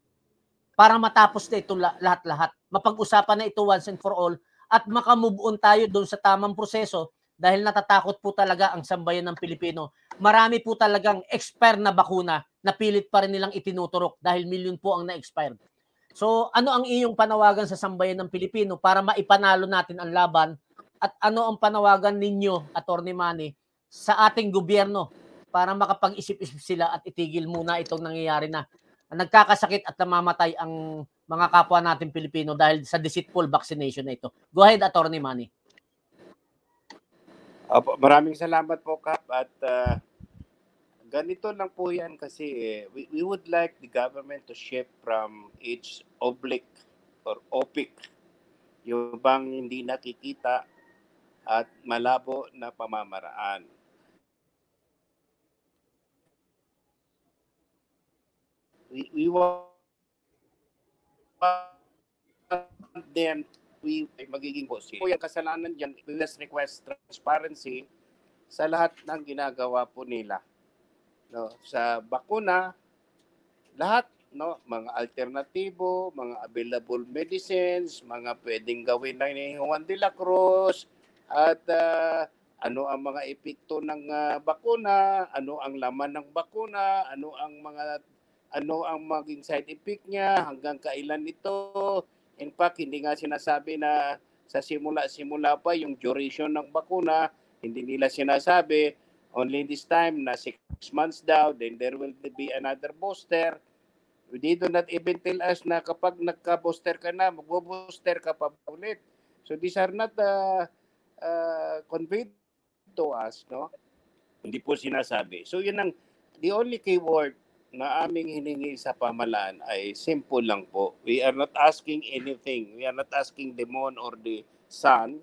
para matapos na ito la- lahat-lahat. Mapag-usapan na ito once and for all at makamove on tayo doon sa tamang proseso dahil natatakot po talaga ang sambayan ng Pilipino. Marami po talagang expire na bakuna na pilit pa rin nilang itinuturok dahil million po ang na-expire. So ano ang iyong panawagan sa sambayan ng Pilipino para maipanalo natin ang laban at ano ang panawagan ninyo, Attorney Manny, sa ating gobyerno para makapag-isip-isip sila at itigil muna itong nangyayari na nagkakasakit at namamatay ang mga kapwa natin Pilipino dahil sa deceitful vaccination na ito. Go ahead, Attorney Manny. Opo, maraming salamat po, Kap. At ah, ganito lang po yan kasi eh, we, we would like the government to shift from its oblique or opic, yung bang hindi nakikita at malabo na pamamaraan. We, we want them we magiging bossy. Po yung kasalanan dyan, must request transparency sa lahat ng ginagawa po nila. No, sa bakuna, lahat no, mga alternatibo, mga available medicines, mga pwedeng gawin ni Juan de la Cruz at ah, ano ang mga epekto ng ah, bakuna, ano ang laman ng bakuna, ano ang mga ano ang maging side effect niya, hanggang kailan ito, In fact, hindi nga sinasabi na sa simula-simula pa yung duration ng bakuna, hindi nila sinasabi only this time na six months daw, then there will be another booster. They do not even tell us na kapag nagka-booster ka na, magbo-booster ka pa ulit. So these are not uh, uh, conveyed to us, no? Hindi po sinasabi. So yun ang, the only keyword na aming hiningi sa pamalaan ay simple lang po. We are not asking anything. We are not asking the moon or the sun.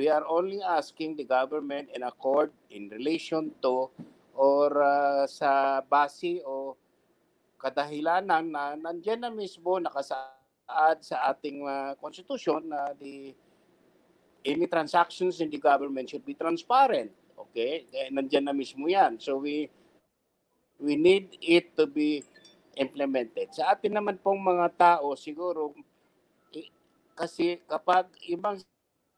We are only asking the government in accord in relation to or uh, sa base o kadahilanan na nandyan na mismo nakasaad sa ating uh, constitution na the any transactions in the government should be transparent. Okay? Eh, Nandyan na mismo yan. So we we need it to be implemented. Sa atin naman pong mga tao, siguro, i- kasi kapag ibang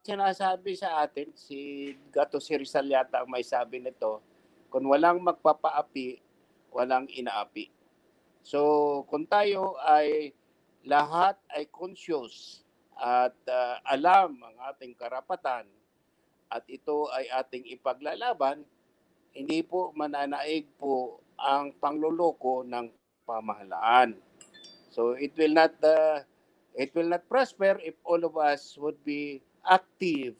sinasabi sa atin, si Gato si Rizal yata ang may sabi nito, kung walang magpapaapi, walang inaapi. So, kung tayo ay lahat ay conscious at uh, alam ang ating karapatan at ito ay ating ipaglalaban, hindi po mananaig po ang pangloloko ng pamahalaan. So it will not uh, it will not prosper if all of us would be active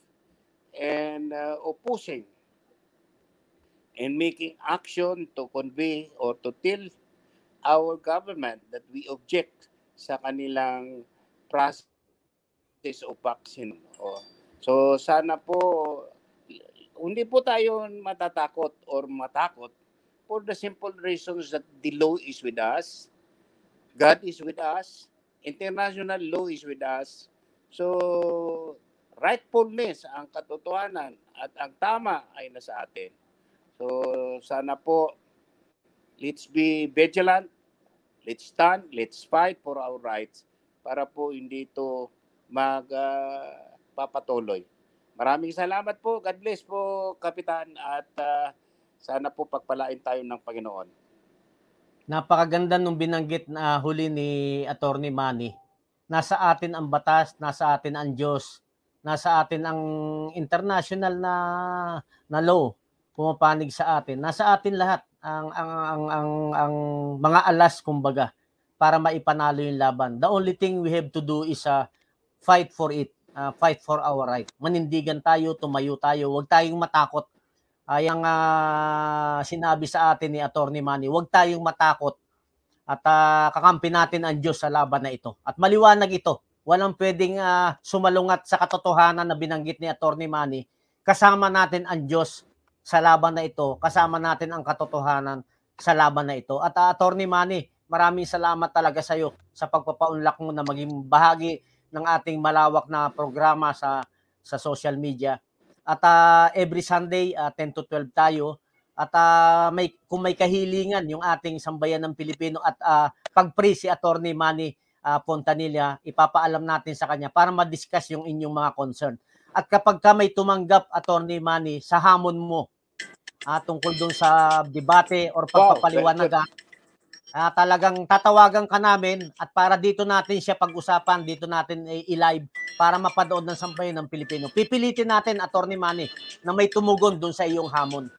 and uh, opposing and making action to convey or to tell our government that we object sa kanilang process of vaccine. O, So sana po hindi po tayo matatakot or matakot for the simple reasons that the law is with us, God is with us, international law is with us. So, rightfulness ang katotohanan at ang tama ay nasa atin. So, sana po, let's be vigilant, let's stand, let's fight for our rights para po hindi ito magpapatuloy. Maraming salamat po. God bless po, Kapitan. At ah, sana po pagpalain tayo ng Panginoon. Napakaganda nung binanggit na huli ni Attorney Manny. Nasa atin ang batas, nasa atin ang Diyos, nasa atin ang international na na law pumapanig sa atin. Nasa atin lahat ang ang ang ang, ang mga alas kumbaga para maipanalo yung laban. The only thing we have to do is uh, fight for it, uh, fight for our right. Manindigan tayo, tumayo tayo, huwag tayong matakot ay ang ah, sinabi sa atin ni Attorney Manny, huwag tayong matakot at ah, kakampi natin ang Diyos sa laban na ito. At maliwanag ito, walang pwedeng ah, sumalungat sa katotohanan na binanggit ni Attorney Manny. Kasama natin ang Diyos sa laban na ito, kasama natin ang katotohanan sa laban na ito. At ah, Attorney Manny, maraming salamat talaga sa iyo sa pagpapaunlak mo na maging bahagi ng ating malawak na programa sa sa social media. At ah, every Sunday, ah, 10 to 12 tayo. At ah, may, kung may kahilingan yung ating sambayan ng Pilipino at ah, pag-pray si Attorney Manny ah, Fontanilla, ipapaalam natin sa kanya para ma-discuss yung inyong mga concern. At kapag ka may tumanggap, Attorney Manny, sa hamon mo ah, tungkol doon sa debate or pagpapaliwanagan, ah, talagang tatawagan ka namin at para dito natin siya pag-usapan, dito natin i-live para mapanood ng sambayan ng Pilipino. Pipilitin natin, Attorney Manny, na may tumugon doon sa iyong hamon.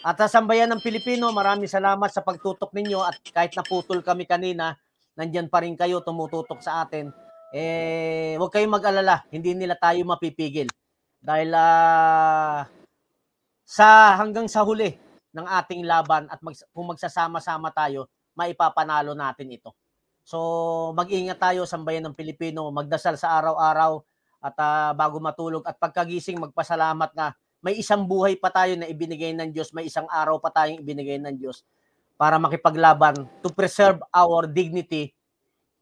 At sa sambayan ng Pilipino, maraming salamat sa pagtutok ninyo at kahit naputol kami kanina, nandyan pa rin kayo tumututok sa atin. Eh, huwag kayong mag-alala, hindi nila tayo mapipigil. Dahil ah, sa hanggang sa huli ng ating laban at mag, kung magsasama-sama tayo, maipapanalo natin ito. So, mag-ingat tayo sambayan ng Pilipino, magdasal sa araw-araw at ah, bago matulog at pagkagising magpasalamat na may isang buhay pa tayo na ibinigay ng Diyos, may isang araw pa tayong ibinigay ng Diyos para makipaglaban to preserve our dignity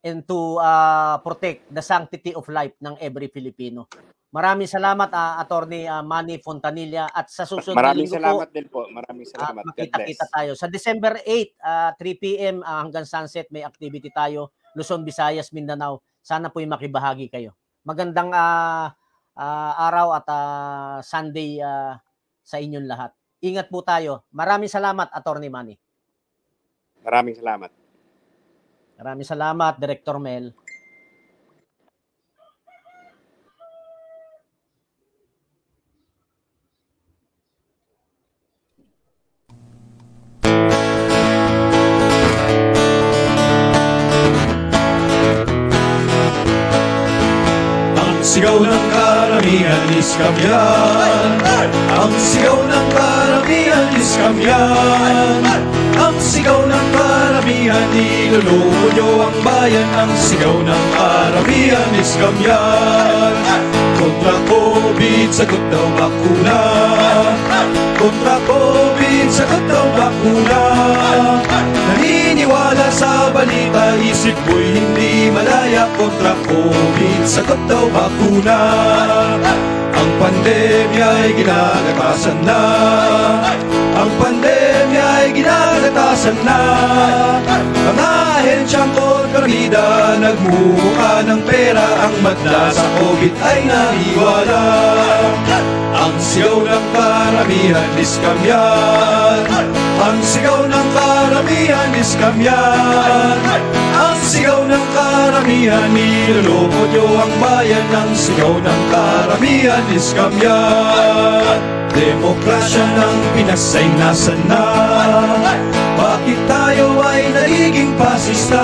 and to ah, protect the sanctity of life ng every Filipino. Maraming salamat ah, Attorney ah, Manny Fontanilla at sa susunod na Maraming linggo po, salamat din po. Maraming salamat. Bless. makita-kita tayo. Sa December 8, ah, 3 p.m. ah, hanggang sunset, may activity tayo. Luzon, Visayas, Mindanao. Sana po'y makibahagi kayo. Magandang ah, ah, araw at ah, Sunday ah, sa inyong lahat. Ingat po tayo. Maraming salamat, Attorney Manny. Maraming salamat. Maraming salamat, Director Mel. Ang sigaw ng karamihan is kamyan Ang sigaw ng karamihan is kamyan Ang sigaw ng karamihan Niloloko nyo ang bayan. Ang sigaw ng karamihan is kamyan Kontra COVID, sagot daw bakuna. Kontra COVID, sagot daw bakuna. Naniniwala sa balita, isip ko'y hindi malaya Kontra COVID, sagot daw bakuna. Ang pandemya ay ginagatasan na. Ang pandemya ay ginagatasan na. Ang ahensyang kontrabida Nagmumuka ng pera. Ang madla sa COVID ay naiwala Ang sigaw ng karamihan is kamyan Ang sigaw ng karamihan is kamyan Ang sigaw ng karamihan Niloloko nyo ang bayan. Ang sigaw ng karamihan is kamyan Demokrasya ng Pinas ay nasan na Bakit tayo ay nagiging pasista?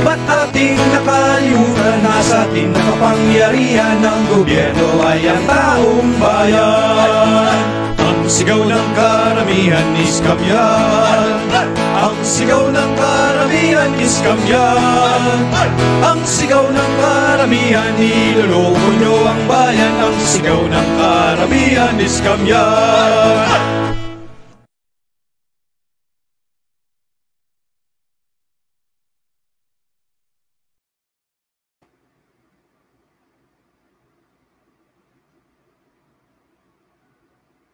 Ba't ating nakalimutan na sa ating nakapangyarihan ng gobyerno ay ang taong bayan? Ang sigaw ng karamihan is kamyan Ang sigaw ng karamihan is kamyan Ang sigaw ng karamihan Niloloko nyo ang bayan Ang sigaw ng karamihan is kamyan